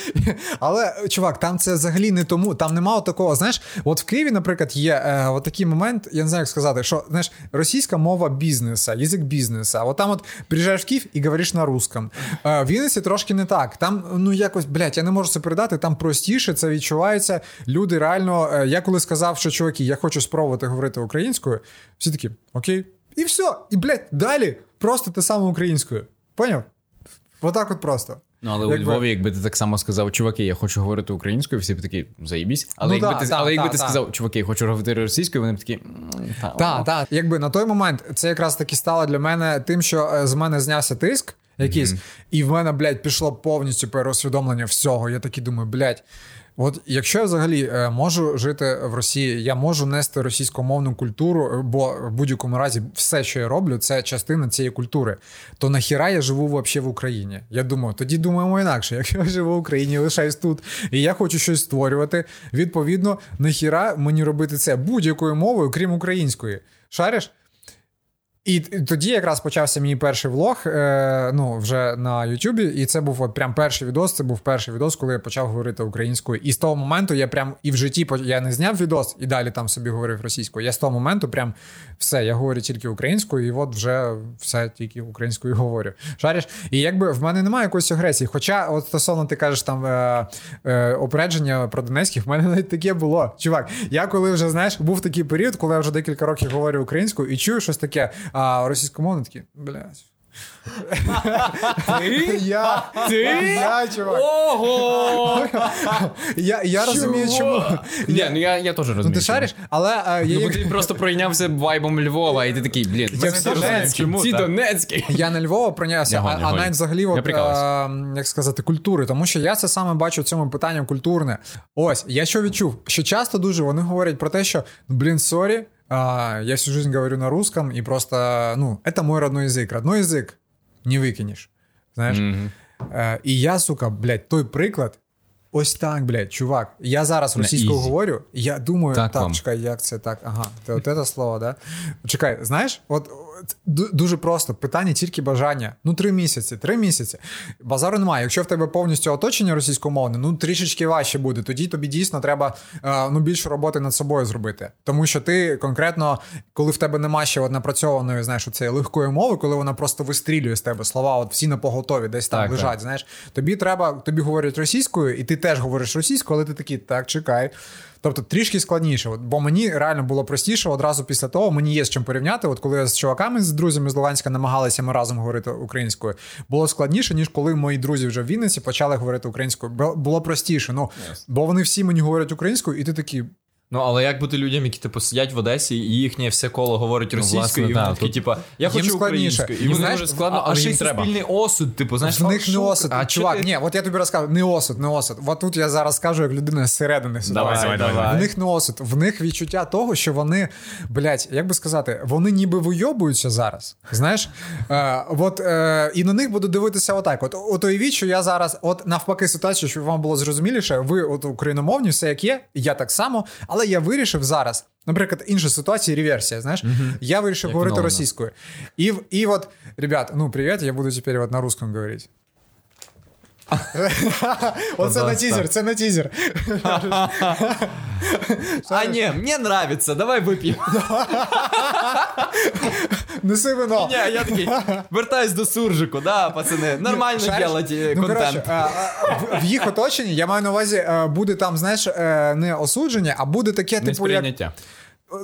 Але, чувак, там це взагалі не тому. Там немає такого. Знаєш, от в Києві, наприклад, є е, от такий момент, я не знаю, як сказати, що знаєш, російська мова бізнеса, язик бізнеса. От там от приїжджаєш в Київ і говориш на русском. Е, в Вінниці трошки не так. Там, ну якось, блядь, я не можу це передати, там простіше, це відчувається. Люди реально, е, я коли сказав, що чуваки, я хочу спробувати говорити українською, всі такі, окей. І все. І, блядь, далі просто те саме українською. Поняв? Отак от просто. Ну, але у Львові, якби ти так само сказав, чуваки, я хочу говорити українською, всі б такі заїбісь. Але Ну якби та, ти, та, але якби да, ти сказав, чуваки, я хочу говорити російською, вони б такі. «М, та, Так, так. Якби на той момент це якраз таки стало для мене тим, що е, з мене знявся тиск якийсь, і в мене, блядь, пішло повністю переосвідомлення всього. Я такий думаю, блядь. От якщо я взагалі е, можу жити в Росії, я можу нести російськомовну культуру, е, бо в будь-якому разі все, що я роблю, це частина цієї культури. То нахіра я живу взагалі в Україні? Я думаю, тоді думаємо інакше. Якщо я живу в Україні, лишаюсь тут, і я хочу щось створювати, відповідно, нахіра мені робити це будь-якою мовою, крім української. Шариш? І тоді якраз почався мій перший влог, е, ну вже на Ютубі, і це був от прям перший відос. Це був перший відос, коли я почав говорити українською. І з того моменту я прям і в житті я не зняв відос і далі там собі говорив російською. Я з того моменту прям все, я говорю тільки українською, і от вже все тільки українською говорю. Шариш? І якби в мене немає якоїсь агресії. Хоча, от стосовно ти кажеш там е, е, опередження про Донецьких, в мене навіть таке було. Чувак, я коли вже знаєш, був такий період, коли я вже декілька років говорю українською і чую щось таке. А російськомовні такі, блядь. Ти? Я, Ти? я, чувак. Ого! Я, я розумію, чому. Ні, ну я, я теж розумію. Ну, ти шариш, але е, Ну, я, бо ти просто пройнявся вайбом Львова, і ти такий, блін, Я всі Донецькі, чому ці так? Донецькі. Я не Львова пройнявся, а, а навіть взагалі, от, прикалуйся. е, як сказати, культури, тому що я це саме бачу в цьому питанні культурне. Ось, я що відчув, що часто дуже вони говорять про те, що ну, блін, сорі, а, я всю жизнь говорю на русском, і просто, ну, это мой родной язык. Родной язык не викинеш. Знаєш? Е, і я, сука, блядь, той приклад. Ось так, блядь, чувак. Я зараз На російською ізі. говорю, я думаю, Так так, вам. чекай, як це так? Ага, це от це слово, да? Чекай, знаєш, от, от ду- дуже просто питання тільки бажання. Ну, три місяці, три місяці. Базару немає. Якщо в тебе повністю оточення російськомовне, ну трішечки важче буде. Тоді тобі дійсно треба е, ну, більше роботи над собою зробити. Тому що ти конкретно, коли в тебе нема ще от напрацьованої, знаєш, цієї легкої мови, коли вона просто вистрілює з тебе слова, от всі на поготові, десь там Так, лежать. так. Знаєш, тобі треба, тобі говорять російською, і ти теж говориш російською, але ти такий, так, чекай. Тобто трішки складніше. От, бо мені реально було простіше одразу після того, мені є з чим порівняти. От коли я з чуваками, з друзями з Луганська намагалися ми разом говорити українською, було складніше, ніж коли мої друзі вже в Вінниці почали говорити українською. Бу- Було простіше. Ну, бо вони всі мені говорять українською, і ти такий. Ну, але як бути людям, які типу сидять в Одесі, і їхнє все коло говорить російською, власне, і вони такі, типу, я їм хочу складніше. українською. І Їм вони дуже складно, а, але а їм треба. суспільний осуд, типу, знаєш, В а них не осуд. а чувак, ти- ні, от я тобі розказав, не осуд, не осуд. От тут я зараз скажу, як людина зсередини ситуації. давай, давай, В них не осуд. В них відчуття того, що вони, блядь, як би сказати, вони ніби вийобуються зараз. Знаєш? Е, от, е, і на них буду дивитися отак. От, от уявіть, що я зараз, от навпаки, ситуація, щоб вам було зрозуміліше, ви от україномовні, все як є, я так само, але я вирішив зараз. Наприклад, інша ситуація, реверсія, знаєш, я вирішив Як говорити новина. російською. І, і от, ребят, ну, привіт, я буду тепер от на русском говорити. Оце на тізер, це на тізер. А ні, мені нравиться, давай вип'ємо. Неси вино. Ні, я такий, вертаюсь до суржику, да, пацани, нормально делать Ну, контент. в- їх оточенні, я маю на увазі, е, буде там, знаєш, е, не осудження, а буде таке, типу, як.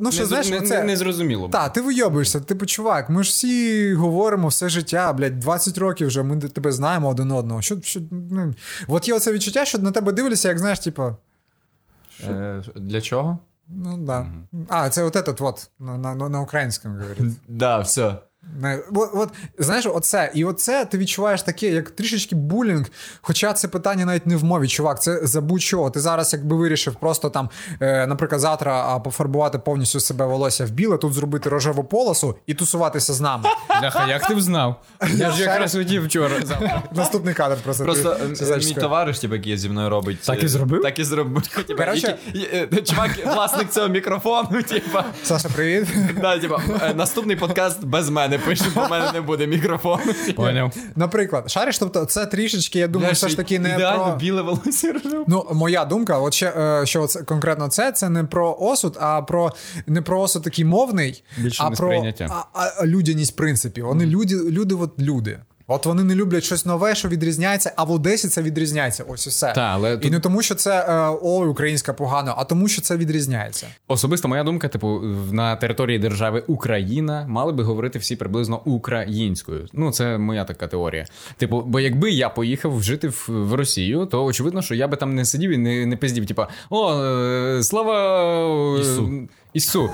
Ну, що, Не, знаєш, не, оце... не, не зрозуміло. Так, ти вийобуєшся. Типу, чувак, ми ж всі говоримо все життя, блядь, 20 років вже, ми тебе знаємо один одного. Що, що, ну, от є оце відчуття, що на тебе дивляться, як знаєш, типу, Е, Для чого? ну да. А, це от этот вот, на, на, на, на українському говорить. Да, все. Не, от, от, знаєш, оце, і оце ти відчуваєш таке, як трішечки булінг. Хоча це питання навіть не в мові, чувак, це за будь-що. Ти зараз, якби вирішив просто там, е, наприклад, завтра а, пофарбувати повністю себе волосся в біле, тут зробити рожеву полосу і тусуватися з нами. Бляха, як ти взнав? Я ж якраз хотів вчора. Наступний кадр просто. Просто е, мій товариш, типу, який зі мною робить. Так і е, зробив? Так і зробив. Е, Чувак, власник цього мікрофону, типа. Саша, привіт. Да, типа, е, наступний подкаст без мене пише, бо в мене не буде мікрофону. Поняв. Наприклад, шариш, тобто це трішечки, я думаю, все ж таки не Ідеально про. біле волосся. Ну, моя думка, от ще е, що це конкретно це, це не про осуд, а про не про осуд такий мовний, Більше а про а, а, а людяність в принципі. Вони люди, люди, от люди. От вони не люблять щось нове, що відрізняється, а в Одесі це відрізняється. Ось і все. Та, але І тут- не тому, що це е, ой, українська погано, а тому, що це відрізняється. Особисто моя думка, типу, на території держави Україна мали би говорити всі приблизно українською. Ну, це моя така теорія. Типу, бо якби я поїхав жити в, в Росію, то очевидно, що я би там не сидів і не, не пиздів, типа, о, е, слава е, Ісу. Ісу.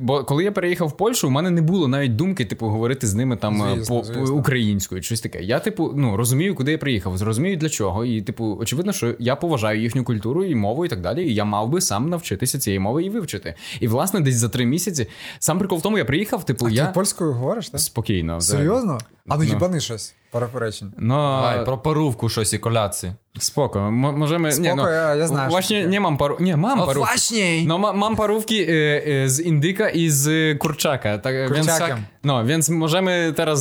Бо коли я переїхав в Польщу, у мене не було навіть думки, типу, говорити з ними там е, Звісно, по, звісно. українською, щось таке. Я, типу, ну розумію, куди я приїхав, зрозумію для чого. І, типу, очевидно, що я поважаю їхню культуру і мову, і так далі. І я мав би сам навчитися цієї мови і вивчити. І власне, десь за три місяці сам прикол в тому, я приїхав, типу, А я ти польською говориш, так? спокійно. Серйозно? А ну Ну. їбани щось. парафоречень. No, Давай, про парówku щось і коляці. spoko. Mo- możemy... Spoko, nie, no, ja- ja znam, Właśnie że- nie mam paru... Nie, mam O, parówki. właśnie! No ma, mam parówki y, y, z indyka i z kurczaka. Tak, więc, Kurczakiem. no, więc możemy teraz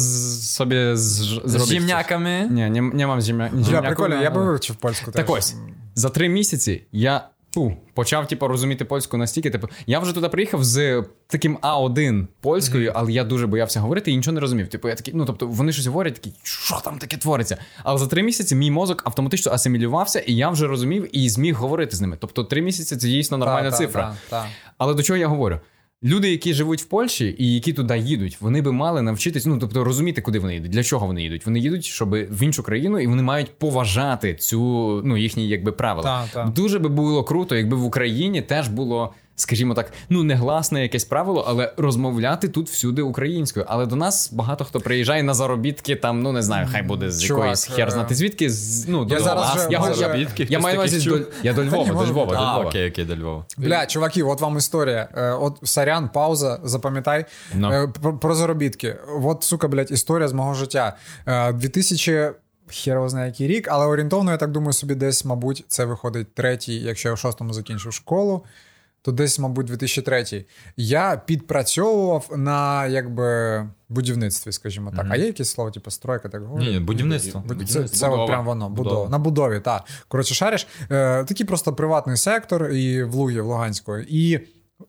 sobie z, З zrobić... ziemniakami. Coś. Nie, nie, nie mam ziemia, Бля, ziemniaków. прикольно, я би ale- вивчив польську теж. Так ось, за три місяці я ту, почав типу, розуміти польську настільки. Типу, я вже туди приїхав з таким А1 польською, але я дуже боявся говорити і нічого не розумів. Типу, я такий, ну тобто вони щось говорять, такі, що там таке твориться. Але за три місяці мій мозок автоматично асимілювався, і я вже розумів і зміг говорити з ними. Тобто, три місяці це дійсно нормальна Та, та, цифра. та, та. Але до чого я говорю? Люди, які живуть в Польщі і які туди їдуть, вони би мали навчитись, ну тобто розуміти, куди вони їдуть, для чого вони їдуть. Вони їдуть, щоб в іншу країну, і вони мають поважати цю ну їхні якби правила. Так, так. Дуже би було круто, якби в Україні теж було. Скажімо так, ну негласне якесь правило, але розмовляти тут всюди українською. Але до нас багато хто приїжджає на заробітки, там, ну не знаю, хай буде з Чувак, якоїсь хер е, знати звідки. З, ну, до я зараз вже я, я, Заробітки? я маю увазі до, я до Львова, до Львова, до Львова. окей, окей, до Львова. Бля, чуваки, от вам історія. Е, От сорян, пауза, запам'ятай. Ну. Е, Про, про заробітки. От, сука, блядь, історія з мого життя. Е, 2000... Хер його знає який рік, але орієнтовно, я так думаю, собі десь, мабуть, це виходить третій, якщо я в шостому закінчив школу, то десь, мабуть, 2003. Я підпрацьовував на якби будівництві, скажімо так. А є якесь слово, типу стройка, так говорять? Ні, ні, будівництво. Бу- Це, це от прям воно, будова. Будова. На будові, так. Коротше, шариш, е, такий просто приватний сектор і в Лугі, в Луганської. І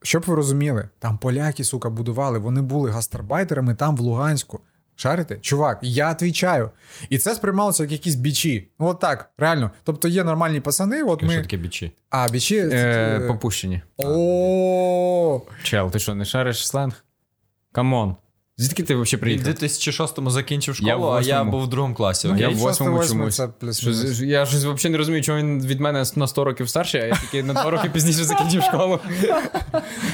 щоб ви розуміли, там поляки, сука, будували, вони були гастарбайтерами там в Луганську. Шарите? Чувак, я відповідаю. І це сприймалося як якісь бічі. Ну, от так, реально. Тобто є нормальні пацани, от Що ми. таке бічі? А, бічі. Е, попущені. О, Чел, ти що, не шариш сленг? Come on. Звідки ти взагалі Він в приїхав? 2006-му закінчив школу, в а я був в другому класі. Ну. Я в шостий, восьмому восьмий чомусь. це плюс-мінус. Я щось взагалі не розумію, чого він від мене на 100 років старший, а я тільки на 2 роки пізніше закінчив школу.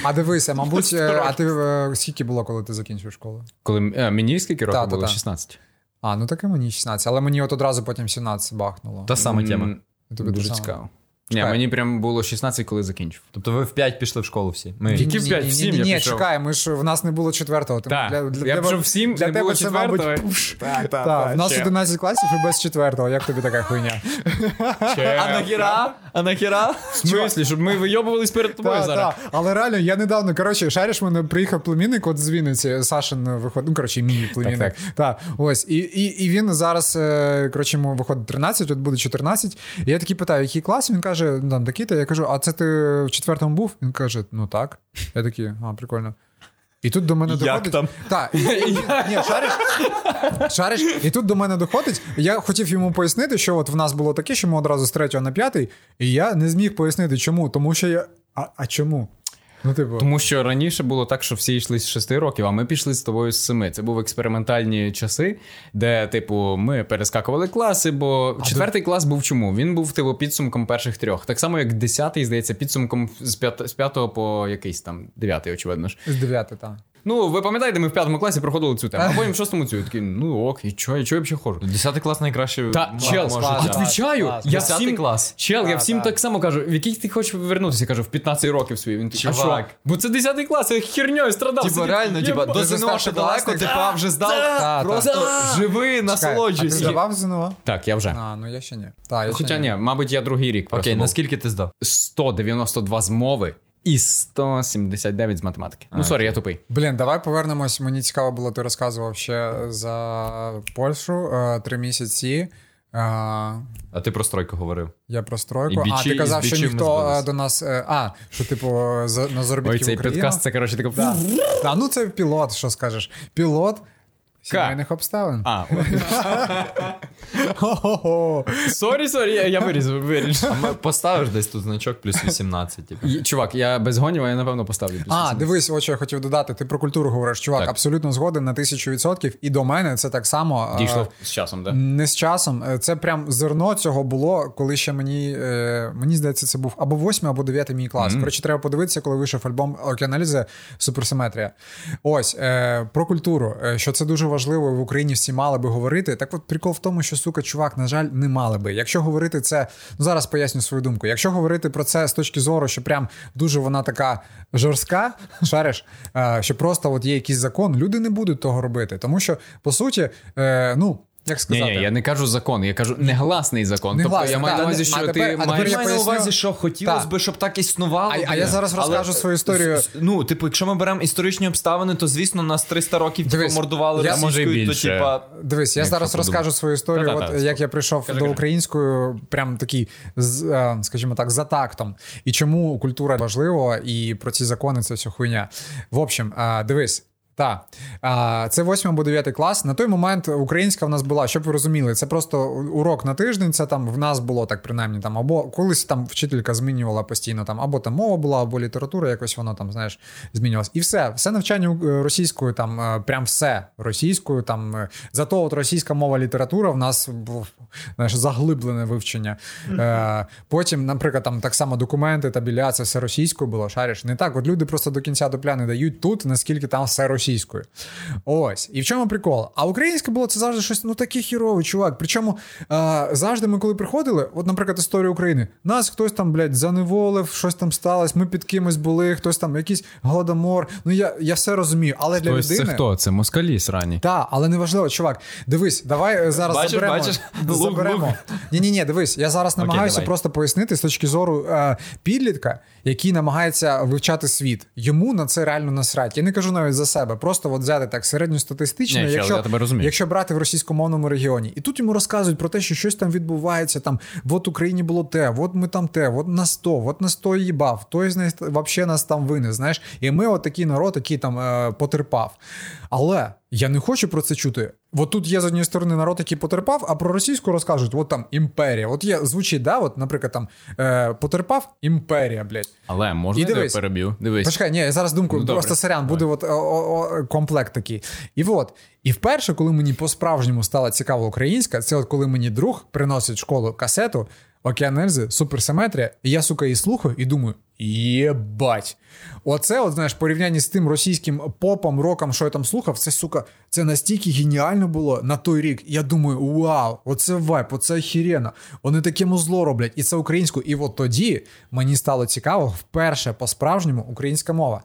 А дивися, мабуть, е, а ти е, скільки було, коли ти закінчив школу? Коли е, мені скільки років Та-та-та. 16. А, ну так і мені 16, але мені от одразу потім 17 бахнуло. Та сама тема. Тобі Дуже цікаво. Ні, мені прям було 16, коли закінчив. Тобто ви в 5 пішли в школу всі. Ми... Тільки в п'ять, в сім ні, я ні, пішов. чекай, ми ж в нас не було четвертого. тому Так, для- для я тебе- пішов в 7, для не тебе було це, мабуть, четвертого. Так, так, Так, в нас 11 класів і без четвертого. Як тобі така хуйня? А нахіра? А нахіра? В смислі, щоб ми вийобувались перед тобою зараз. так. Але реально, я недавно, коротше, шариш мене приїхав племінник от з Вінниці, Сашин виходить, ну, коротше, мій племінник. Так, ось. І, і, і він зараз, е, коротше, йому виходить 13, от буде 14. І я такий питаю, який клас? Він каже, ну, там такий-то. Я кажу, а це ти в четвертому був? Він каже, ну так. Я такий, а, прикольно. І тут до мене Як доходить. там? Так, і, і, ні, шариш, шариш, і тут до мене доходить. Я хотів йому пояснити, що от в нас було таке, що ми одразу з третього на п'ятий, і я не зміг пояснити, чому. Тому що я. А, а чому? Ну, типу, Тому що раніше було так, що всі йшли з 6 років, а ми пішли з тобою з 7. Це були експериментальні часи, де, типу, ми перескакували класи, бо четвертий клас був чому? Він був типу, підсумком перших трьох. Так само, як десятий, здається, підсумком з п'ятого по якийсь там дев'ятий, очевидно ж. з дев'ятого так. Ну, ви пам'ятаєте, ми в п'ятому класі проходили цю тему, а потім в шостому цю. Я такий, ну ок, і чого, і чого я взагалі ходжу? 10 клас найкраще. Та, чел, клас, я Десятий всім, клас. Чел, я всім так. так само кажу, в який ти хочеш повернутися? Я кажу, в 15 років свій. Він такий, а що? Бо це 10 клас, я херньою страдав. Типа реально, типа, до ЗНО ще далеко, класник? ти па вже здав. Та, Просто та. живи, Чекай, А ти здавав ЗНО? Так, я вже. А, ну я ще ні. Та, я Хоча ні, мабуть, я другий рік. Окей, наскільки ти здав? 192 з мови і 179 з математики. Ну, sorry, я тупий. Блін, давай повернемось. Мені цікаво було, ти розказував ще за Польщу е, три місяці. Е, А ти про стройку говорив. Я про стройку. І а ти казав, що ніхто е, до нас. А, що, типу, за, на заробітки Ой, цей в Україну. подкаст, це, коротше, таке. Да. Да, ну це пілот, що скажеш. Пілот сімейних обставин. А, sorry, sorry, я, вирізав, виріж. Поставиш десь тут значок плюс 18, типу. Чувак, я без гонів, я напевно поставлю. плюс А, дивись, от що я хотів додати. Ти про культуру говориш. Чувак, Так. абсолютно згоден на тисячу відсотків. І до мене це так само. е, Дійшло з часом, так? Не з часом. Е, Це прям зерно цього було, коли ще мені. Е, мені здається, це був або восьмий, або дев'ятий мій клас. Коротше, треба подивитися, коли вийшов альбом Океаналізи Суперсиметрія. Ось е, про культуру. Що це дуже важливо, в Україні всі мали би говорити. Так от прикол в тому, що сука, чувак, на жаль, не мали би. Якщо говорити це, ну зараз поясню свою думку. Якщо говорити про це з точки зору, що прям дуже вона така жорстка, шариш, е, що просто от є якийсь закон, люди не будуть того робити. Тому що, по суті, е, ну. Як сказати. ні, я не кажу закон, я кажу негласний закон. Негласний, тобто я маю на увазі, що тепер- ти а тепер маєш. я маю на увазі, що хотілося би, щоб так існувало. А- а я зараз Але розкажу свою історію. Ну, типу, якщо ми беремо історичні обставини, то звісно нас 300 років типу, Дивись, мордували я- російською, може, і то типа. Дивись, я зараз подумати. розкажу свою історію. От як я прийшов Кажи, до української, прям такий, з, е, скажімо так, за тактом. І чому культура важлива, і про ці закони це все хуйня. В общем, е, дивись. Так, це 8 або 9 клас. На той момент українська в нас була, щоб ви розуміли, це просто урок на тиждень. Це там в нас було так, принаймні, там, або колись там вчителька змінювала постійно, там, або там мова була, або література, якось воно там, знаєш, змінювалось. І все, все навчання е, російською, там, е, прям все російською. Там, е, зато от російська мова література в нас знаєш, заглиблене вивчення. Е, потім, наприклад, там так само документи та біля, це все російською було, шариш. Не так. От люди просто до кінця дупля не дають тут, наскільки там все російською. Ось. І в чому прикол? А українське було це завжди щось ну таке хірове, чувак. Причому е, завжди ми, коли приходили, от, наприклад, історія України, нас хтось там, блядь, заневолив, щось там сталося, ми під кимось були, хтось там, якийсь голодомор. Ну я, я все розумію, але для Ось це хто? Це москалі срані. Так, але неважливо, чувак. Дивись, давай е, зараз Бачиш, заберемо. бачиш? Заберемо. Ні, ні, ні, дивись, я зараз намагаюся давай. просто пояснити з точки зору е, підлітка, який намагається вивчати світ. Йому на це реально насрать. Я не кажу навіть за себе, просто от взяти так середньостатистично, Ні, якщо, я тебе розумію. якщо брати в російськомовному регіоні. І тут йому розказують про те, що щось там відбувається. Там от Україні було те, от ми там те, от на 100, от на 100 їбав, той з взагалі нас там винес. Знаєш, і ми от такий народ, який там е, потерпав. Але я не хочу про це чути. От тут є з однієї сторони народ, який потерпав, а про російську розкажуть, от там імперія. От є звучить, да, от, наприклад, там е, потерпав імперія, блядь. Але можна І я дивись. переб'ю? Дивись. Почекай, ні, я зараз думку, Ну, просто сорян, буде от, о, о, комплект такий. І от, і вперше, коли мені по-справжньому стала цікава українська, це от коли мені друг приносить в школу касету Океан Ельзи, суперсиметрія, і я, сука, її слухаю і думаю, єбать. Оце, от, знаєш, порівняння з тим російським попом, роком, що я там слухав, це, сука, це настільки геніально було на той рік. Я думаю, вау, оце вайп, оце охеренно. Вони таке музло роблять, і це українською. І от тоді мені стало цікаво вперше по-справжньому українська мова.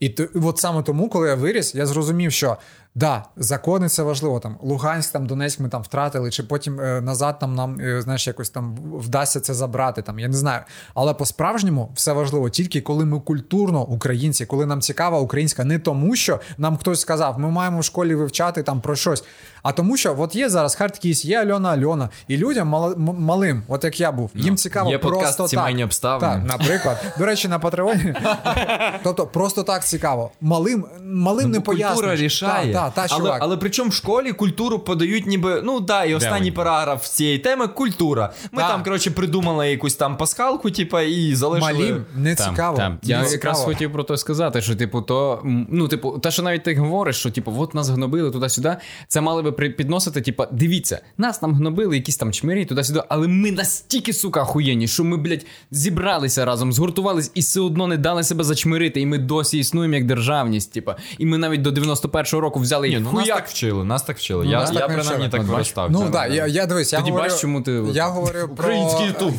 І то, і от саме тому, коли я виріс, я зрозумів, що да, закони це важливо. Там Луганськ, там Донецьк ми там втратили, чи потім е, назад там нам е, знаєш, якось там вдасться це забрати. Там я не знаю. Але по-справжньому все важливо тільки коли ми культурно українці, коли нам цікава українська, не тому, що нам хтось сказав, ми маємо в школі вивчати там про щось. А тому, що от є зараз хардкіс, є Альона Альона, і людям мал- м- малим, от як я був, їм цікаво є подкаст просто «Сімейні так. обставини». Так, наприклад. До речі, на Патреоні. Тобто, просто так цікаво. Малим, малим не Ну, культура рішає. Так, так, але, чувак. але причому в школі культуру подають ніби. Ну да, і останній ви? параграф цієї теми культура. Ми Так. там, коротше, придумали якусь там пасхалку, типа, і залишили. Малим не Там, цікаво. там. Я Не якраз цікаво. хотів про те сказати, що, типу, то, м, ну, типу, те, що навіть ти говориш, що, типу, от нас гнобили туди-сюди, це мали би при- підносити, типу, дивіться, нас там гнобили, якісь там чмирі туди-сюди, але ми настільки, сука, охуєнні, що ми, блядь, зібралися разом, згуртувались і все одно не дали себе зачмирити, і ми досі існуємо як державність, типу. І ми навіть до 91-го року взяли Ні, і ну нас так вчили, нас так вчили. Ну, я нас так я не принаймні вчили. так виростав. Ну так, да, я, я дивись, я Тоді говорю, бачиш, чому ти- Я говорю про... Український ютуб.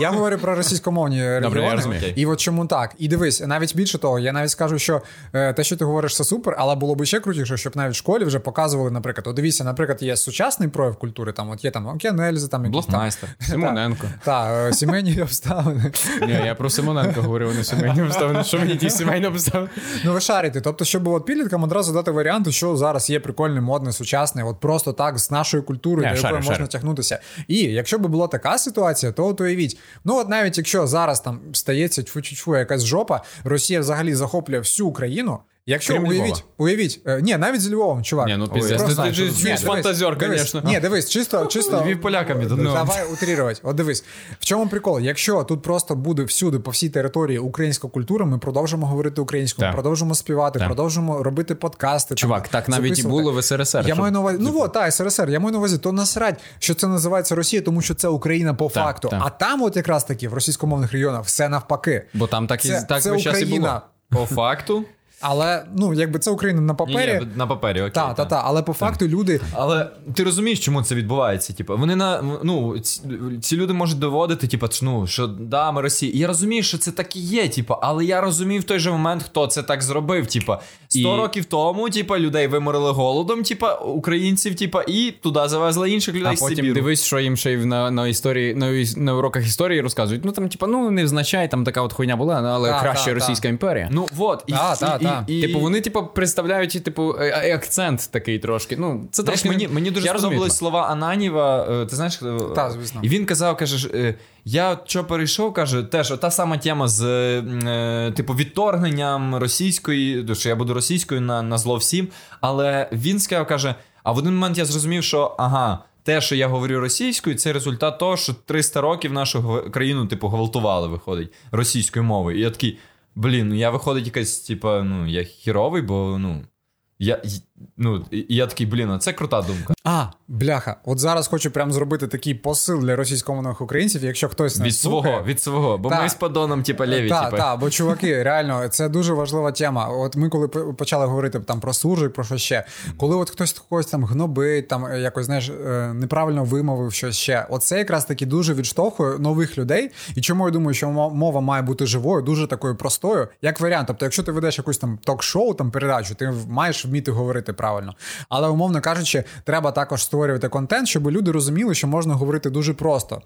Я говорю про російськомовні регіони. розумію. І от чому так. І дивись, навіть більше того, я навіть скажу, що е, те, що ти говориш, це супер, але було б ще крутіше, щоб навіть в школі вже показували, наприклад, от дивіться, наприклад, є сучасний прояв культури, там от є там Океанельзи, там якісь там. Симоненко. Так, е, сімейні обставини. Ні, я про Симоненко говорив, не сімейні обставини. Що мені ті сімейні обставини? Ну, ви шарите. Тобто, щоб от підліткам одразу дати варіанти, що зараз є прикольне, модне, сучасне, от просто так з нашою культурою, до якої можна шарю. тягнутися. І якщо б була така ситуація, то от уявіть, ну от навіть якщо зараз там стається тьфу-тьфу якась жопа, Росія взагалі захоплює всю Україну. Якщо Крім уявіть, Львова. уявіть, е, ні, навіть з Львовом, чувак. Ні, ну, просто- ти- ти ж Ні, дивись, фантазер, дивись. конечно. Ні, дивись, чисто, чисто. Львів полякам віддадуть. Ну, Давай утрірувати. От дивись, в чому прикол? Якщо тут просто буде всюди, по всій території українська культура, ми продовжимо говорити українською, Так. продовжимо співати, Так. продовжимо робити подкасти. Чувак, так навіть і записувати. було в СРСР. Я щоб- маю на увазі, ну от, так, СРСР, я маю на увазі, то насрать, що це називається Росія, тому що це Україна по Так, факту. так. А там, от якраз таки, в російськомовних регіонах, все навпаки. Бо там так і Це, так це весь час і було. Україна. По факту. Але ну, якби це Україна на папері. ні, на папері, окей. Та, та, та, але по факту люди. Але ти розумієш, чому це відбувається? Типу, вони на ну ці, ці люди можуть доводити, типу, ну що да, ми Росія. Я розумію, що це так і є, типу, але я розумію в той же момент, хто це так зробив. Типу, 100 І- років тому, типа, людей виморили голодом, типа, українців, типа, і туди завезли інших людей А з потім Сибіру. дивись, що їм ще й на, на історії на, на уроках історії розказують. Ну там, типа, ну не означає, там така от хуйня була, але Та, краще та, Російська імперія. Ну, вот. І, Та, і, та, і, та. і, Типу, вони, типу, представляють, типу, е, е, акцент такий трошки. Ну, це Знаєш, трошки. мені, мені дуже Я розумію сподобались слова Ананіва. е, Ти знаєш, Та, звісно. і він казав, каже, ж, я що перейшов, каже, теж та сама тема з е, типу відторгненням російської, що я буду російською на, на зло всім. Але він сказав, каже: а в один момент я зрозумів, що ага. Те, що я говорю російською, це результат того, що 300 років нашу країну, типу, гвалтували, виходить, російською мовою. І я такий, блін, ну я виходить якась, типу, ну, я хіровий, бо ну. Я, ну, і я такий, блін, а це крута думка. А, бляха, от зараз хочу прям зробити такий посил для російськомовних українців, якщо хтось нас Від свого, від свого. Бо Та. ми з подоном, типа, леві, Так, типа. так, бо чуваки, реально, це дуже важлива тема. От ми коли почали говорити там про суржик, про що ще, коли от хтось когось там гнобить, там е, якось знаєш е, неправильно вимовив щось ще. Оце якраз таки дуже відштовхує нових людей. І чому я думаю, що мо- мова має бути живою, дуже такою простою, як варіант. Тобто, якщо ти ведеш якусь там ток-шоу, там передачу, ти маєш вміти говорити правильно. Але умовно кажучи, треба також створювати контент, щоб люди розуміли, що можна говорити дуже просто.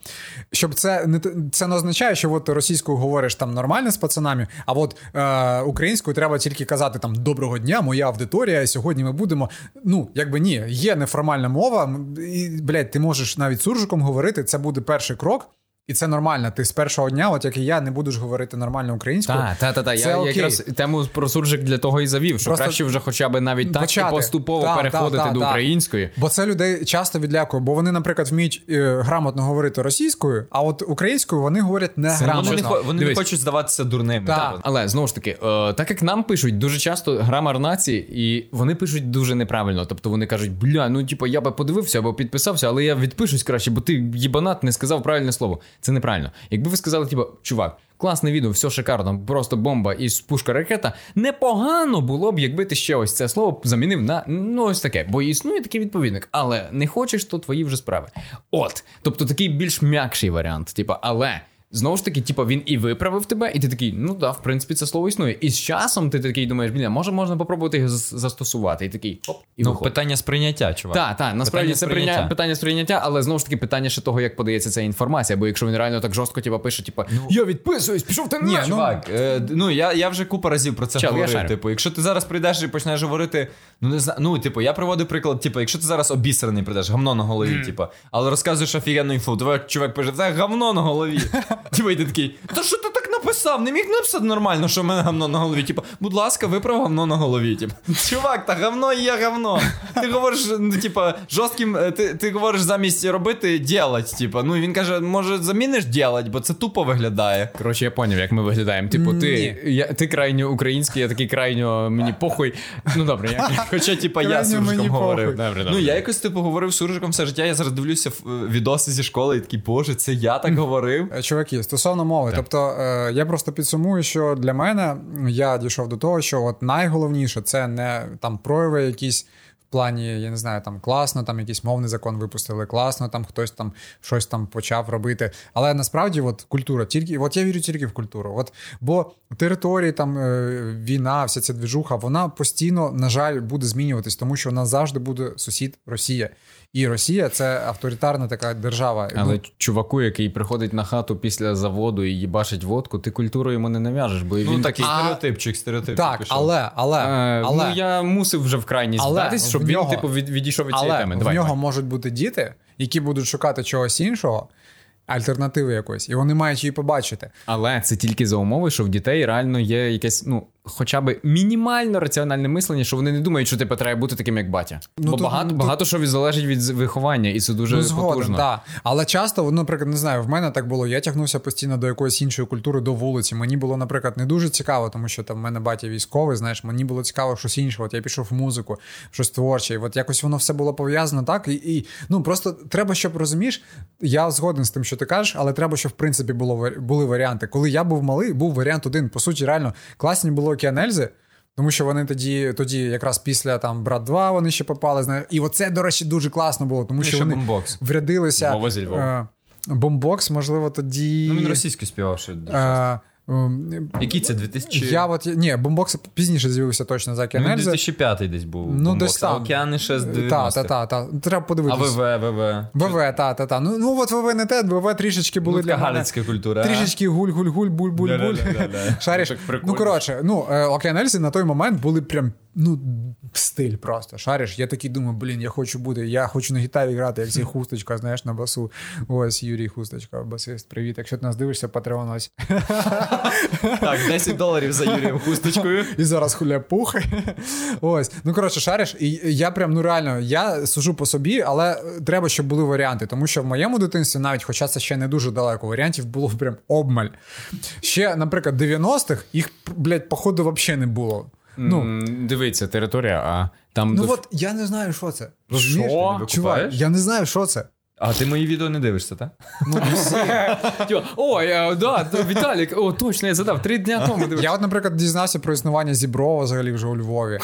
Щоб це не це не означає, що от російською говориш там нормально з пацанами, а от е, українською треба тільки казати там доброго дня, моя аудиторія. Сьогодні ми будемо. Ну, якби ні, є неформальна мова, і блядь, ти можеш навіть суржиком говорити. Це буде перший крок. І це нормально. Ти з першого дня, от як і я, не будеш говорити нормально українською. Так, так, так. Та. Це Я окей. якраз тему про суржик для того і завів, що Просто краще вже хоча б навіть так почати. і поступово Та, переходити та, та, до та. української. Бо це людей часто відлякує, бо вони, наприклад, вміють е, грамотно говорити російською, а от українською вони говорять не Це Вони, не, вони не хочуть здаватися дурними. Типу. Але знову ж таки, е, так як нам пишуть дуже часто грамар нації, і вони пишуть дуже неправильно. Тобто вони кажуть, бля, ну типу, я би подивився або підписався, але я відпишусь краще, бо ти їбанат не сказав правильне слово. Це неправильно. Якби ви сказали, типу, чувак. Класне відео, все шикарно, просто бомба і пушка ракета. Непогано було б, якби ти ще ось це слово замінив на ну ось таке, бо існує такий відповідник, але не хочеш, то твої вже справи. От, тобто такий більш м'якший варіант, типа, але Знову ж таки, типу, він і виправив тебе, і ти такий, ну да, в принципі, це слово існує. І з часом ти такий думаєш, блін, може можна попробувати його застосувати. І такий оп, і Ну, виходить. питання сприйняття, чувак. Так, так, насправді Питання це прийня... питання сприйняття, але знову ж таки питання ще того, як подається ця інформація. Бо якщо він реально так жорстко типу, пише, типу, я відписуюсь, пішов ти Ні, ну, Чувак, е, ну я, я вже купа разів про це Чел, говорив. Типу, якщо ти зараз прийдеш і почнеш говорити, ну не знаю, ну типу, я приводив приклад, типу, якщо ти зараз обісраний прийдеш, гавно на голові, типу, але розказуєш офігенну інфу, то чувак пише, це гавно на голові. Типу, і ти такий, та що ти так написав? Не міг написати нормально, що в мене гавно на голові. Типу, будь ласка, виправ гавно на голові. Типу, чувак, та гавно є гавно. Ти говориш, ну, типу, жорстким, е, ти, ти говориш замість робити ділать. Типу, ну він каже, може заміниш ділать, бо це тупо виглядає. Коротше, я поняв, як ми виглядаємо. Типу, ти, Ні. я, ти крайньо український, я такий крайньо мені похуй. Ну добре, я, Хоча, типа, я Крайньо суржиком говорив. Добре, добре. Ну, я якось типу говорив суржиком все життя. Я зараз дивлюся в- е, відоси зі школи і такий, боже, це я так говорив. Е, Чуваки, стосовно мови, тобто е, я просто підсумую, що для мене я дійшов до того, що от найголовніше це не там прояви якісь. В плані, я не знаю, там класно, там якийсь мовний закон випустили, класно, там хтось там щось там почав робити. Але насправді, от культура, тільки от я вірю тільки в культуру. От бо території, там е, війна, вся ця двіжуха, вона постійно, на жаль, буде змінюватись, тому що нас завжди буде сусід Росія. І Росія це авторитарна така держава. Але Ну, чуваку, який приходить на хату після заводу і їбашить водку, ти культуру йому не нав'яжеш, бо він Ну, такий. такий стереотипчик, стереотипчик. так, пішов. але, але, «Е, але, Ну я мусив вже в крайність здатись, щоб в він, нього- типу, від, відійшов від цієї теми. Давай, в нього давай. можуть бути діти, які будуть шукати чогось іншого, альтернативи якоїсь, і вони мають її побачити. Але це тільки за умови, що в дітей реально є якесь, ну, хоча б мінімально раціональне мислення, що вони не думають, що типу, треба бути таким, як батя. Ну, Бо тут- багато, тут- багато що залежить від виховання, і це дуже ну, згоден, потужно. да. Але часто, ну, наприклад, не знаю, в мене так було. Я тягнувся постійно до якоїсь іншої культури, до вулиці. Мені було, наприклад, не дуже цікаво, тому що там в мене батя військовий, знаєш, мені було цікаво щось інше. От я пішов в музику, щось творче. І от якось воно все було пов'язано так. І, і ну просто треба, щоб розумієш, я згоден з тим, що ти кажеш, але треба, щоб в принципі було були варіанти. Коли я був малий, був варіант один. По суті, реально класні було океанельзи. Тому що вони тоді, тоді якраз після там брат 2 вони ще попали. І оце, до речі, дуже класно було, тому І що вони бомбокс. врядилися. Е, Бомбокс, можливо, тоді. Ну, він російською співав ще. Е, ем, Який це 2000? Я от ні, бомбокс пізніше з'явився точно за Ну, 2005 десь був. Ну, бомбокс, десь там. А океани ще з 90-х. та, та, та. Треба А подивитися. ВВ, ВВ. ВВ, та, та, та. Ну, ну от ВВ не те, ВВ трішечки були Ну, для мене. культура. Трішечки гуль-гуль-гуль, буль-буль-буль. Шариш. Ну, коротше, ну, Океан Океанельзи на той момент були прям, ну, стиль просто. Шариш. Я такий думаю, блін, я хочу бути, я хочу на гітарі грати, як цей хусточка, знаєш, на басу. Ось Юрій Хусточка, басист. Привіт. Якщо ти нас дивишся, Patreon ось. Так, 10 доларів за Юрієм хусточкою. І зараз хуляпух. Ось. Ну, коротше, шариш, і я прям, ну реально, я сужу по собі, але треба, щоб були варіанти. Тому що в моєму дитинстві, навіть, хоча це ще не дуже далеко, варіантів було прям обмаль. Ще, наприклад, 90-х їх, блядь, походу, взагалі не було. Ну, Дивіться, територія, а там ну до- от я не знаю, що це. Що? Розумієш? Ти Чувак, я не знаю, що це. А ти мої відео не дивишся, так? Ну. Тьо, Ой, да, Віталік, о, точно, я задав, три дня тому дивився. Я, от, наприклад, дізнався про існування Зіброва взагалі вже у Львові.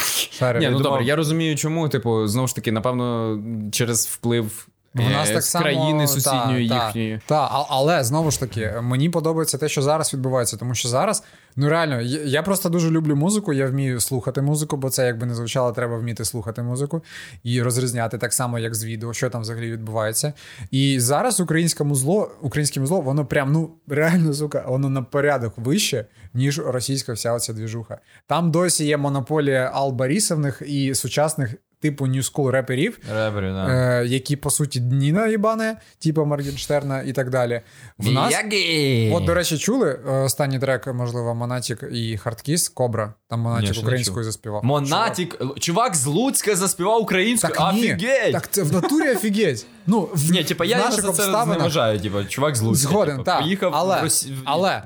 Ні, ну добре, я розумію, чому. Типу, знову ж таки, напевно, через вплив В нас е, так само, країни сусідньої та, їхньої. Та, а- але знову ж таки, мені подобається те, що зараз відбувається, тому що зараз, ну реально, я, просто дуже люблю музику, я вмію слухати музику, бо це якби не звучало, треба вміти слухати музику і розрізняти так само, як з відео, що там взагалі відбувається. І зараз українське музло, українське музло, воно прям, ну реально, сука, воно на порядок вище, ніж російська вся оця двіжуха. Там досі є монополія Ал Борисовних і сучасних. Типу New School реперів, Реперів, да. е, які по суті дніна їбане, типу Моргенштерна і так далі. В нас, от, до речі, чули е, останній трек, можливо, Монатік і Хардкіс Кобра. Там Монатік українською заспівав. Монатік, чувак з Луцька заспівав українською. Так, ні, Офігеть! так це в натурі офігеть. Ну, в, Ні, типа, в я його наших за це обставинах зневажаю, типа, чувак з Луцька. згоден, типу, так. Поїхав але, в Росі... в- але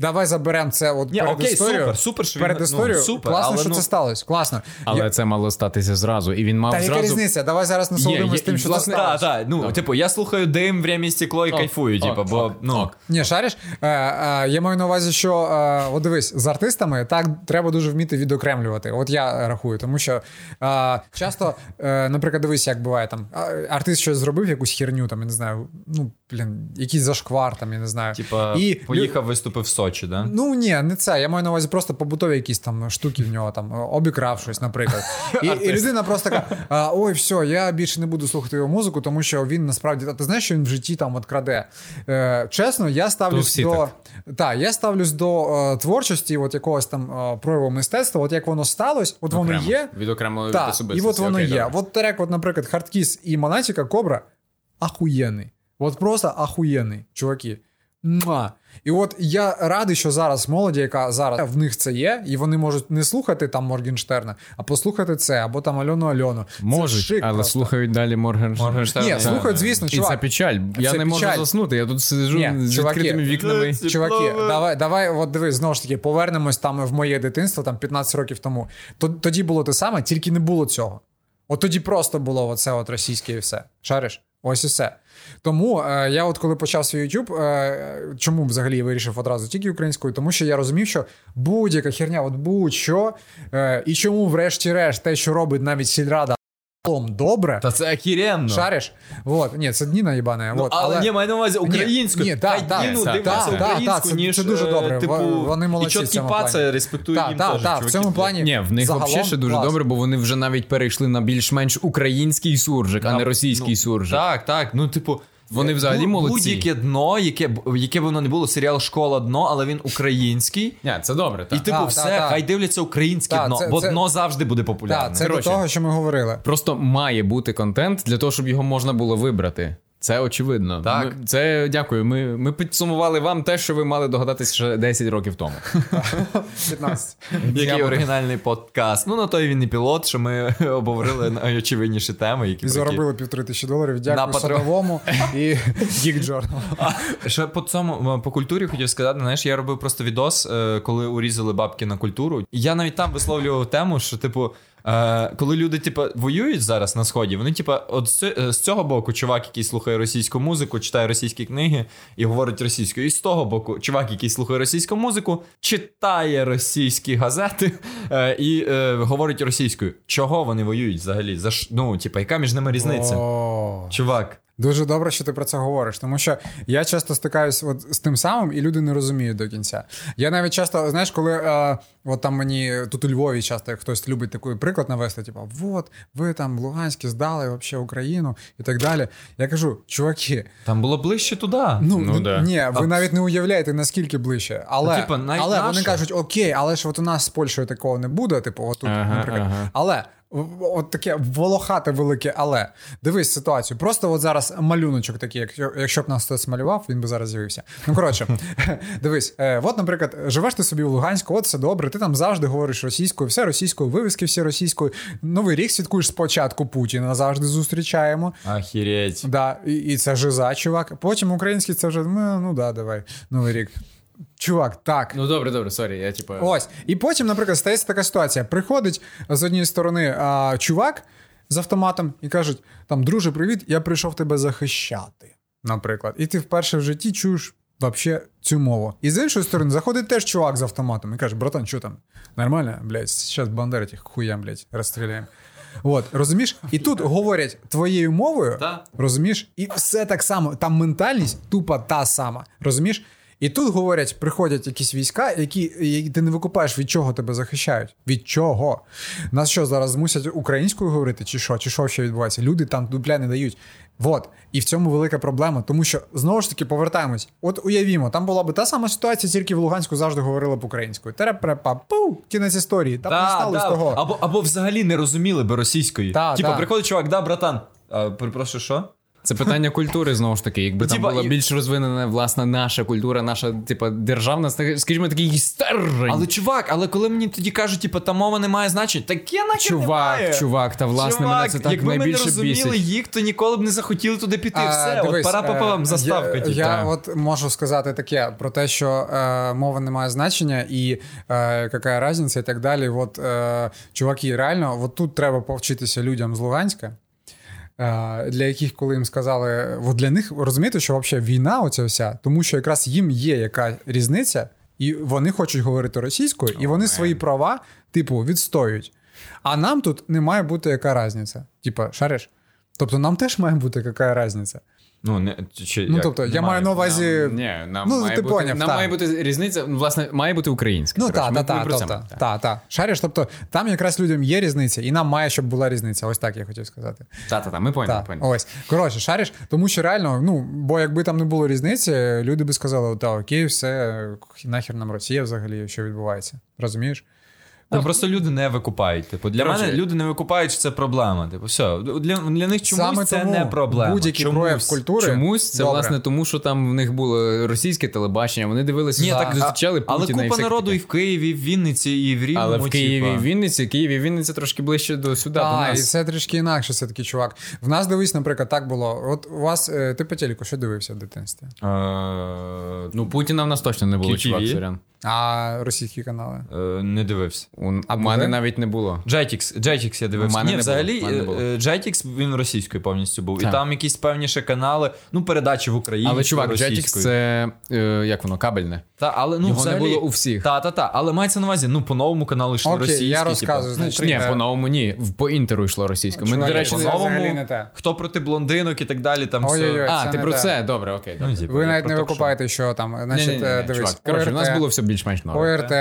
давай заберемо це от Ні, перед окей, історію. супер, супер, що він- перед ну, історію. супер, Класно, але, що ну- це сталося. Класно. Але Я- це мало статися зразу. І він мав Та яка зразу. різниця? Давай зараз насолодимося тим, що це власне, сталося. Так, так, ну, типу, я слухаю дим, время і стекло і Ок, кайфую, ок, типу, бо, ок, ну, ок. Ні, шариш, е, е, я маю на увазі, що е, от дивись, з артистами так треба дуже вміти відокремлювати. От я рахую, тому що е, часто, е, наприклад, дивись, як буває там артист щось зробив, якусь херню, там, я не знаю, ну, блін, якийсь зашквар, там, я не знаю. типа, І поїхав, виступив в Сочі, да? Ну ні, не це. Я маю на увазі просто побутові якісь там штуки в нього там обікрав щось, наприклад. І, і людина просто така: ой, все, я більше не буду слухати його музику, тому що він насправді та ти знаєш, що він в житті там от краде. Е, чесно, я ставлюсь до так. та, я ставлюсь до е, творчості, от якогось там е, прояву мистецтва, от як воно сталося, от воно Окремо. є. Від окремої Так, і от воно Окей, є. добре. От трек, от, наприклад, Хардкіс і Монатіка Кобра ахуєнний. От просто ахуєнний, чуваки. Муа. І от я радий, що зараз молоді, яка зараз в них це є, і вони можуть не слухати там Моргенштерна, а послухати це, або там Альону Альону. Можуть, шик але просто. слухають далі Морган. Моргенштерн. Ні, слухають, звісно, І це печаль. Я Це не можу заснути. Я тут сиджу Ні, з чуваки. відкритими вікнами. Чуваки, давай, давай, от дивись, знову ж таки, повернемось там в моє дитинство, там 15 років тому. Тоді було те саме, тільки не було цього. От тоді просто було оце от російське і все. Шариш? Ось і все. Тому е, я, от коли почав свій YouTube, е, чому взагалі вирішив одразу тільки українською? Тому що я розумів, що будь-яка херня, от будь-що, е, і чому, врешті-решт, те, що робить навіть сільрада добре, Та це охеренно. шариш. Вот. ні, це Дніна їбана. Ну, от, але, ні, маю на увазі українську. ні, так, та, та, Діну та, та, так, та, українську, це- ніж, це дуже е, добре. Типу, Вони молодці І в цьому паце, плані. Так, їм так, теж, так, в цьому плані. Ні, в них загалом взагалі ще дуже клас. добре, бо вони вже навіть перейшли на більш-менш український суржик, а не російський ну, суржик. Так, так. Ну, типу, Вони взагалі бу- молодці. Будь-яке дно, яке, яке б воно не було, серіал Школа дно, але він український. Ні, це добре. І типу, та, все, та, та. хай дивляться українське Так, дно, це- бо це- дно завжди буде популярне. Так, це Короче, до того, що ми говорили. Просто має бути контент для того, щоб його можна було вибрати. Це очевидно. Так. Ми, це дякую. Ми, ми підсумували вам те, що ви мали догадатися ще 10 років тому. 15. Який оригінальний подкаст. Ну, на той він і пілот, що ми обговорили найочевидніші теми, які І заробили півтори тисячі доларів. Дякую. Садовому і Geek Journal. Ще по цьому по культурі хотів сказати, знаєш, я робив просто відос, е, коли урізали бабки на культуру. Я навіть там висловлював тему, що, типу, е, коли люди, типу, воюють зараз на сході, вони, типу, от з цього боку, чувак, який слухає російську музику, читає російські книги і говорить російською. І з того боку, чувак, який слухає російську музику, читає російські газети е, і е, говорить російською. Чого вони воюють взагалі? За ш- ну, типу, яка між ними різниця? О. Чувак. Дуже добре, що ти про це говориш, тому що я часто стикаюсь от з тим самим, і люди не розуміють до кінця. Я навіть часто, знаєш, коли е, от там мені тут у Львові часто хтось любить такий приклад навести, типу, от ви там Луганські здали вообще Україну і так далі. Я кажу, чуваки, Там було ближче туди. ну, Ну, да. ні, ви навіть не уявляєте, наскільки ближче. Але, Ну, типа, навіть але вони кажуть, окей, але ж от у нас з Польщею такого не буде, типу, от тут, Ага, наприклад. ага. Але от таке волохате велике, але дивись ситуацію. Просто от зараз малюночок такий, якщо, якщо б нас хтось малював, він би зараз з'явився. Ну коротше, дивись, е, от, наприклад, живеш ти собі в Луганську, от все добре, ти там завжди говориш російською, все російською, вивіски всі російською. Новий рік святкуєш спочатку Путіна, завжди зустрічаємо. Охереть. Да, і, і це жиза, чувак. Потім український це вже ну, ну да, давай, новий рік. Чувак, так. Ну добре, добре, sorry, я типу. Ось. І потім, наприклад, стається така ситуація. Приходить з однієї сторони а, чувак з автоматом і кажуть: там, друже, привіт, я прийшов тебе захищати. Наприклад. І ти вперше в житті чуєш вообще цю мову. І з іншої сторони, заходить теж чувак з автоматом і каже: братан, що там? Нормально? Блядь, зараз бандери тих хуям, блядь, розстріляємо. От, розумієш? І тут говорять твоєю мовою, розумієш? І все так само. Там ментальність тупо та сама. Розумієш? І тут говорять, приходять якісь війська, які, які ти не викупаєш, від чого тебе захищають. Від чого? Нас що зараз змусять українською говорити, чи що? Чи що ще відбувається? Люди там дупля не дають. Вот. І в цьому велика проблема, тому що знову ж таки повертаємось. От уявімо, там була б та сама ситуація, тільки в Луганську завжди говорили б українською. Терепрепа, пу, кінець історії. Там не Та, стало з того. Або, або взагалі не розуміли би російської. Та, Типа, приходить чувак, да, братан. А, перепрошую, що? Це питання культури знову ж таки. Якби там була більш розвинена власна наша культура, наша, типа, державна, скажімо, такий стержень. Але чувак, але коли мені тоді кажуть, типа, та мова не має значення, таке нахер Чувак, немає. чувак, та власне Чувак, мене це так якби ми не розуміли бісить. їх, то ніколи б не захотіли туди піти. А, Все, дивись, от пара е, папам заставка. Я, типу. я от можу сказати таке про те, що е, мова не має значення, і е, яка різниця, і так далі. От, е, чуваки, реально, от тут треба повчитися людям з Луганська. Е, Для яких, коли їм сказали, от для них розумієте, що взагалі війна, оця вся, тому що якраз їм є яка різниця, і вони хочуть говорити російською, і вони свої права, типу, відстоюють. А нам тут не має бути яка різниця. Типа, шариш? Тобто нам теж має бути яка різниця. Ну, не, чи, Ну, як, тобто, я маю на увазі. Нам, ні, нам, Ну, має, ти бути, поняв, нам та. має бути різниця, ну, власне, має бути українська. Ну так, так, так, так, так, так. Шариш, тобто там якраз людям є різниця, і нам має, щоб була різниця. Ось так я хотів сказати. Та, та, та, ми поняли, поняли. ось. Коротше, шариш, тому що реально, ну, бо якби там не було різниці, люди би сказали, та окей, все, нахер нам Росія взагалі, що відбувається. Розумієш? Там просто люди не викупають. Типу, для Коротше, мене люди не викупають, що це проблема. Типу, все. Для, для них чомусь Саме це тому не проблема. будь-який Чомусь. прояв культури. Чомусь це Добре. власне тому, що там в них було російське телебачення, вони дивилися, Ні, так, так, зустрічали але Путіна. і купа всяке народу і в Києві, і в Вінниці, і в Рівному. Але в Києві, і Вінниці, Києві, і Вінниця трошки ближче до сюди, до Так, і це трішки інакше, все таки, чувак. В нас дивись, наприклад, так було. От у вас, е, ти по телеку що дивився в дитинстві? Е, Ну, Путіна в нас точно не було, чувак, сорян. А російські канали? е, не дивився. У, А у мене навіть не було. Jetix, Jetix я У мене Ні, не взагалі, було, в мене не було. е, Jetix, він російською повністю був. Так. І там якісь певні ще канали, ну, передачі в Україні. Але чувак, Jetix це е, як воно, кабельне. Та, але, ну, Його взагалі, не було у всіх. Та, та, та. Але мається на увазі, ну, по новому каналу йшли Окей, російські. я типа. розказую, значить. Ні, е, по новому ні. По інтеру йшло російською. Ми, до речі, по-новому, не те. хто проти блондинок і так далі, там все. А, ти про це? Добре, окей. Типу, Ви навіть не викупаєте, що там. Значить, е, дивись. Коротше, у нас було все більш-менш норм. ОРТ,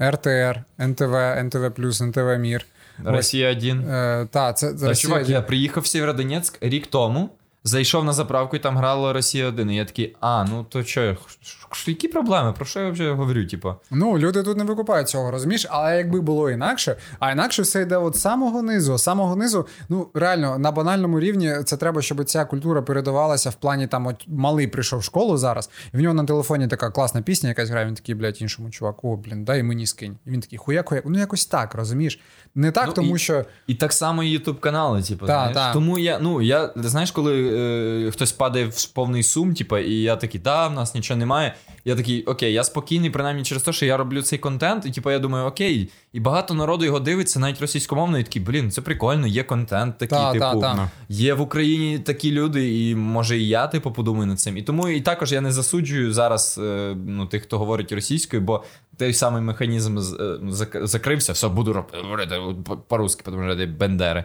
РТР, НТВ, НТВ+, НТВ Мір. Росія 1. Е, та, це Та, Росія чувак, 1. я приїхав в Сєвєродонецьк рік тому, зайшов на заправку і там грала Росія 1. І я такий, а, ну то що, які проблеми? Про що я вже говорю? Типу? Ну, люди тут не викупають цього, розумієш? Але якби було інакше, а інакше все йде от самого низу. Самого низу, ну реально на банальному рівні це треба, щоб ця культура передавалася в плані там, от малий прийшов в школу зараз, і в нього на телефоні така класна пісня, якась грає. Він такий, блядь, іншому чуваку, о, блін, дай мені скинь. І він такий, хуяк, хуяк. Ну якось так, розумієш? Не так, Ну, тому і- що І так само і ютуб канали, типу, Та, знаєш. та. Тому я, ну, я, знаєш, коли е, хтось падає в повний сум, типу, і я такий, да, в нас нічого немає. Я такий, окей, я спокійний, принаймні через те, що я роблю цей контент, і типу, я думаю, окей, і багато народу його дивиться, навіть російськомовно, і такий, блін, це прикольно, є контент такий, Та, типу, та, та. є в Україні такі люди, і може і я, типу, подумаю над цим. І тому і також я не засуджую зараз е, ну, тих, хто говорить російською, бо той самий механізм е, зак- закрився, все, буду роб- говорити по- по-русски, тому що бендери.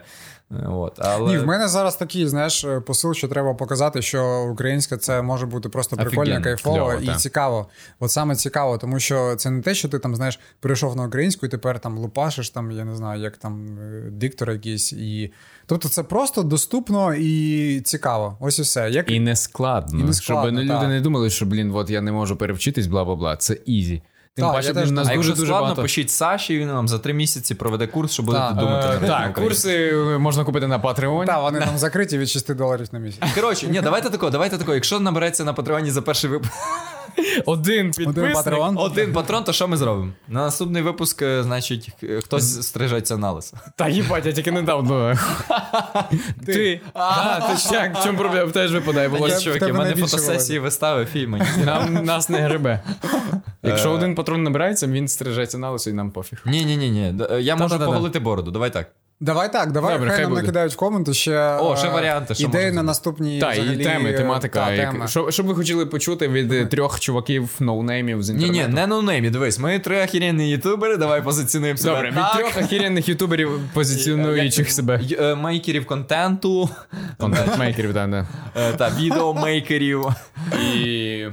Е, От, але... Ні, в мене зараз такий, знаєш, посил, що треба показати, що українська це може бути просто прикольно, кайфово кльово, і так. цікаво. От саме цікаво, тому що це не те, що ти там, знаєш, перейшов на українську і тепер там лупашиш, там, я не знаю, як там е, диктор якийсь. І... Тобто це просто доступно і цікаво. Ось і все. Як... І не складно. І не складно, щоб так. люди не думали, що, блін, от я не можу перевчитись, бла бла бла. Це easy. Тим Так, паче, я теж блін, у нас А якщо дуже дуже складно, багато. пишіть Саші, він вам за три місяці проведе курс, що будете Так, думати. Е, Так, курси можна купити на Patreon. Так, вони нам закриті від 6 доларів на місяць. Коротше, ні, давайте тако, давайте тако. Якщо набереться на патреоні за перший випуск Один підписник. патрон. один патрон, то що ми зробимо? На наступний випуск, е, значить, е, хтось стрижеться на лисо. Та їбать, я тільки недавно. Ти. А, ти ж як? В чому проблема? Теж випадає волосся. чуваки, в мене фотосесії, вистави, фільми. Нам нас не гребе. Якщо один патрон набирається, він стрижеться на лисо і нам пофіг. Ні, ні, ні, ні. Я можу поголити бороду. Давай так. Давай так, давай Добре, хай, хай нам буде. накидають в коменти ще, О, ще е, варіанти, що ідеї можна на наступні Так, і теми, е, тематика. та, як- тема. Що, що б ви хотіли почути від е, трьох чуваків ноунеймів з Ні, інтернету? ні, не ноунеймі, дивись, ми три охеренні ютубери, давай позиціонуємо себе. Добре, від так. трьох охеренних ютуберів позиціонуючих себе. Е, Мейкерів контенту, Контент-мейкерів, так, да. е, та відеомейкерів. І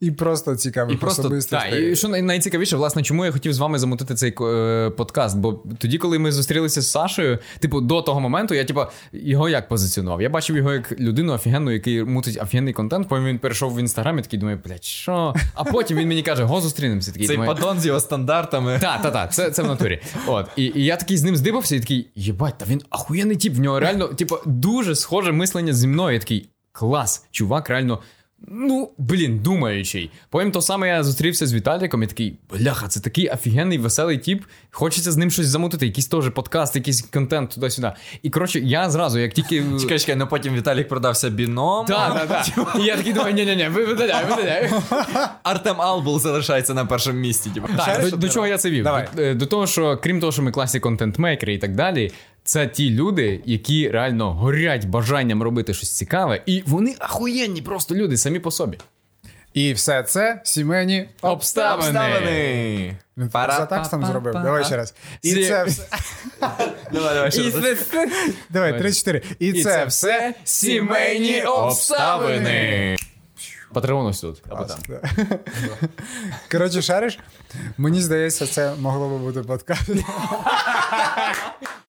І просто цікавих І просто- особистостей. Так, і що найцікавіше, власне, чому я хотів з вами замутити цей е, подкаст? Бо тоді, коли ми зустрілися з Сашою, типу, до того моменту, я типу, його як позиціонував? Я бачив його як людину офігенну, який мутить офігенний контент. Потім він перейшов в інстаграм і такий думає, блядь, що? А потім він мені каже, го зустрінемося. Такий Цей думаю, падон з його стандартами. Так, так, так, це, це в натурі. От. І, і я такий з ним здивався і такий, єбать, та він ахуєнний тип, в нього реально, типу, дуже схоже мислення зі мною. Я такий, клас, чувак, реально. Ну, блін, думаючий. Потім то саме я зустрівся з Віталіком і такий, бляха, це такий офігенний, веселий тіп. Хочеться з ним щось замутити, якийсь теж подкаст, якийсь контент туди-сюди. І коротше, я зразу, як тільки. Чекай, чекай, ну потім Віталік продався біном. Так, так, так. І я такий думаю, ні-ні-ні, видаляй, видаляй. Артем Албул залишається на першому місці. Типу. Так, до, чого я це вів? До, до того, що крім того, що ми класні контент-мейкери і так далі, це ті люди, які реально горять бажанням робити щось цікаве, і вони ахуєнні просто люди самі по собі. І все це сімейні Обставини. Він за текстом зробив. Давай ще раз. І це все. Давай, давай, ще раз. це, Давай, три-чотири. І і це все сімейні обставини. Патреон ось тут. Або там. Коротше, шариш? Мені здається, це могло би бути подкаст.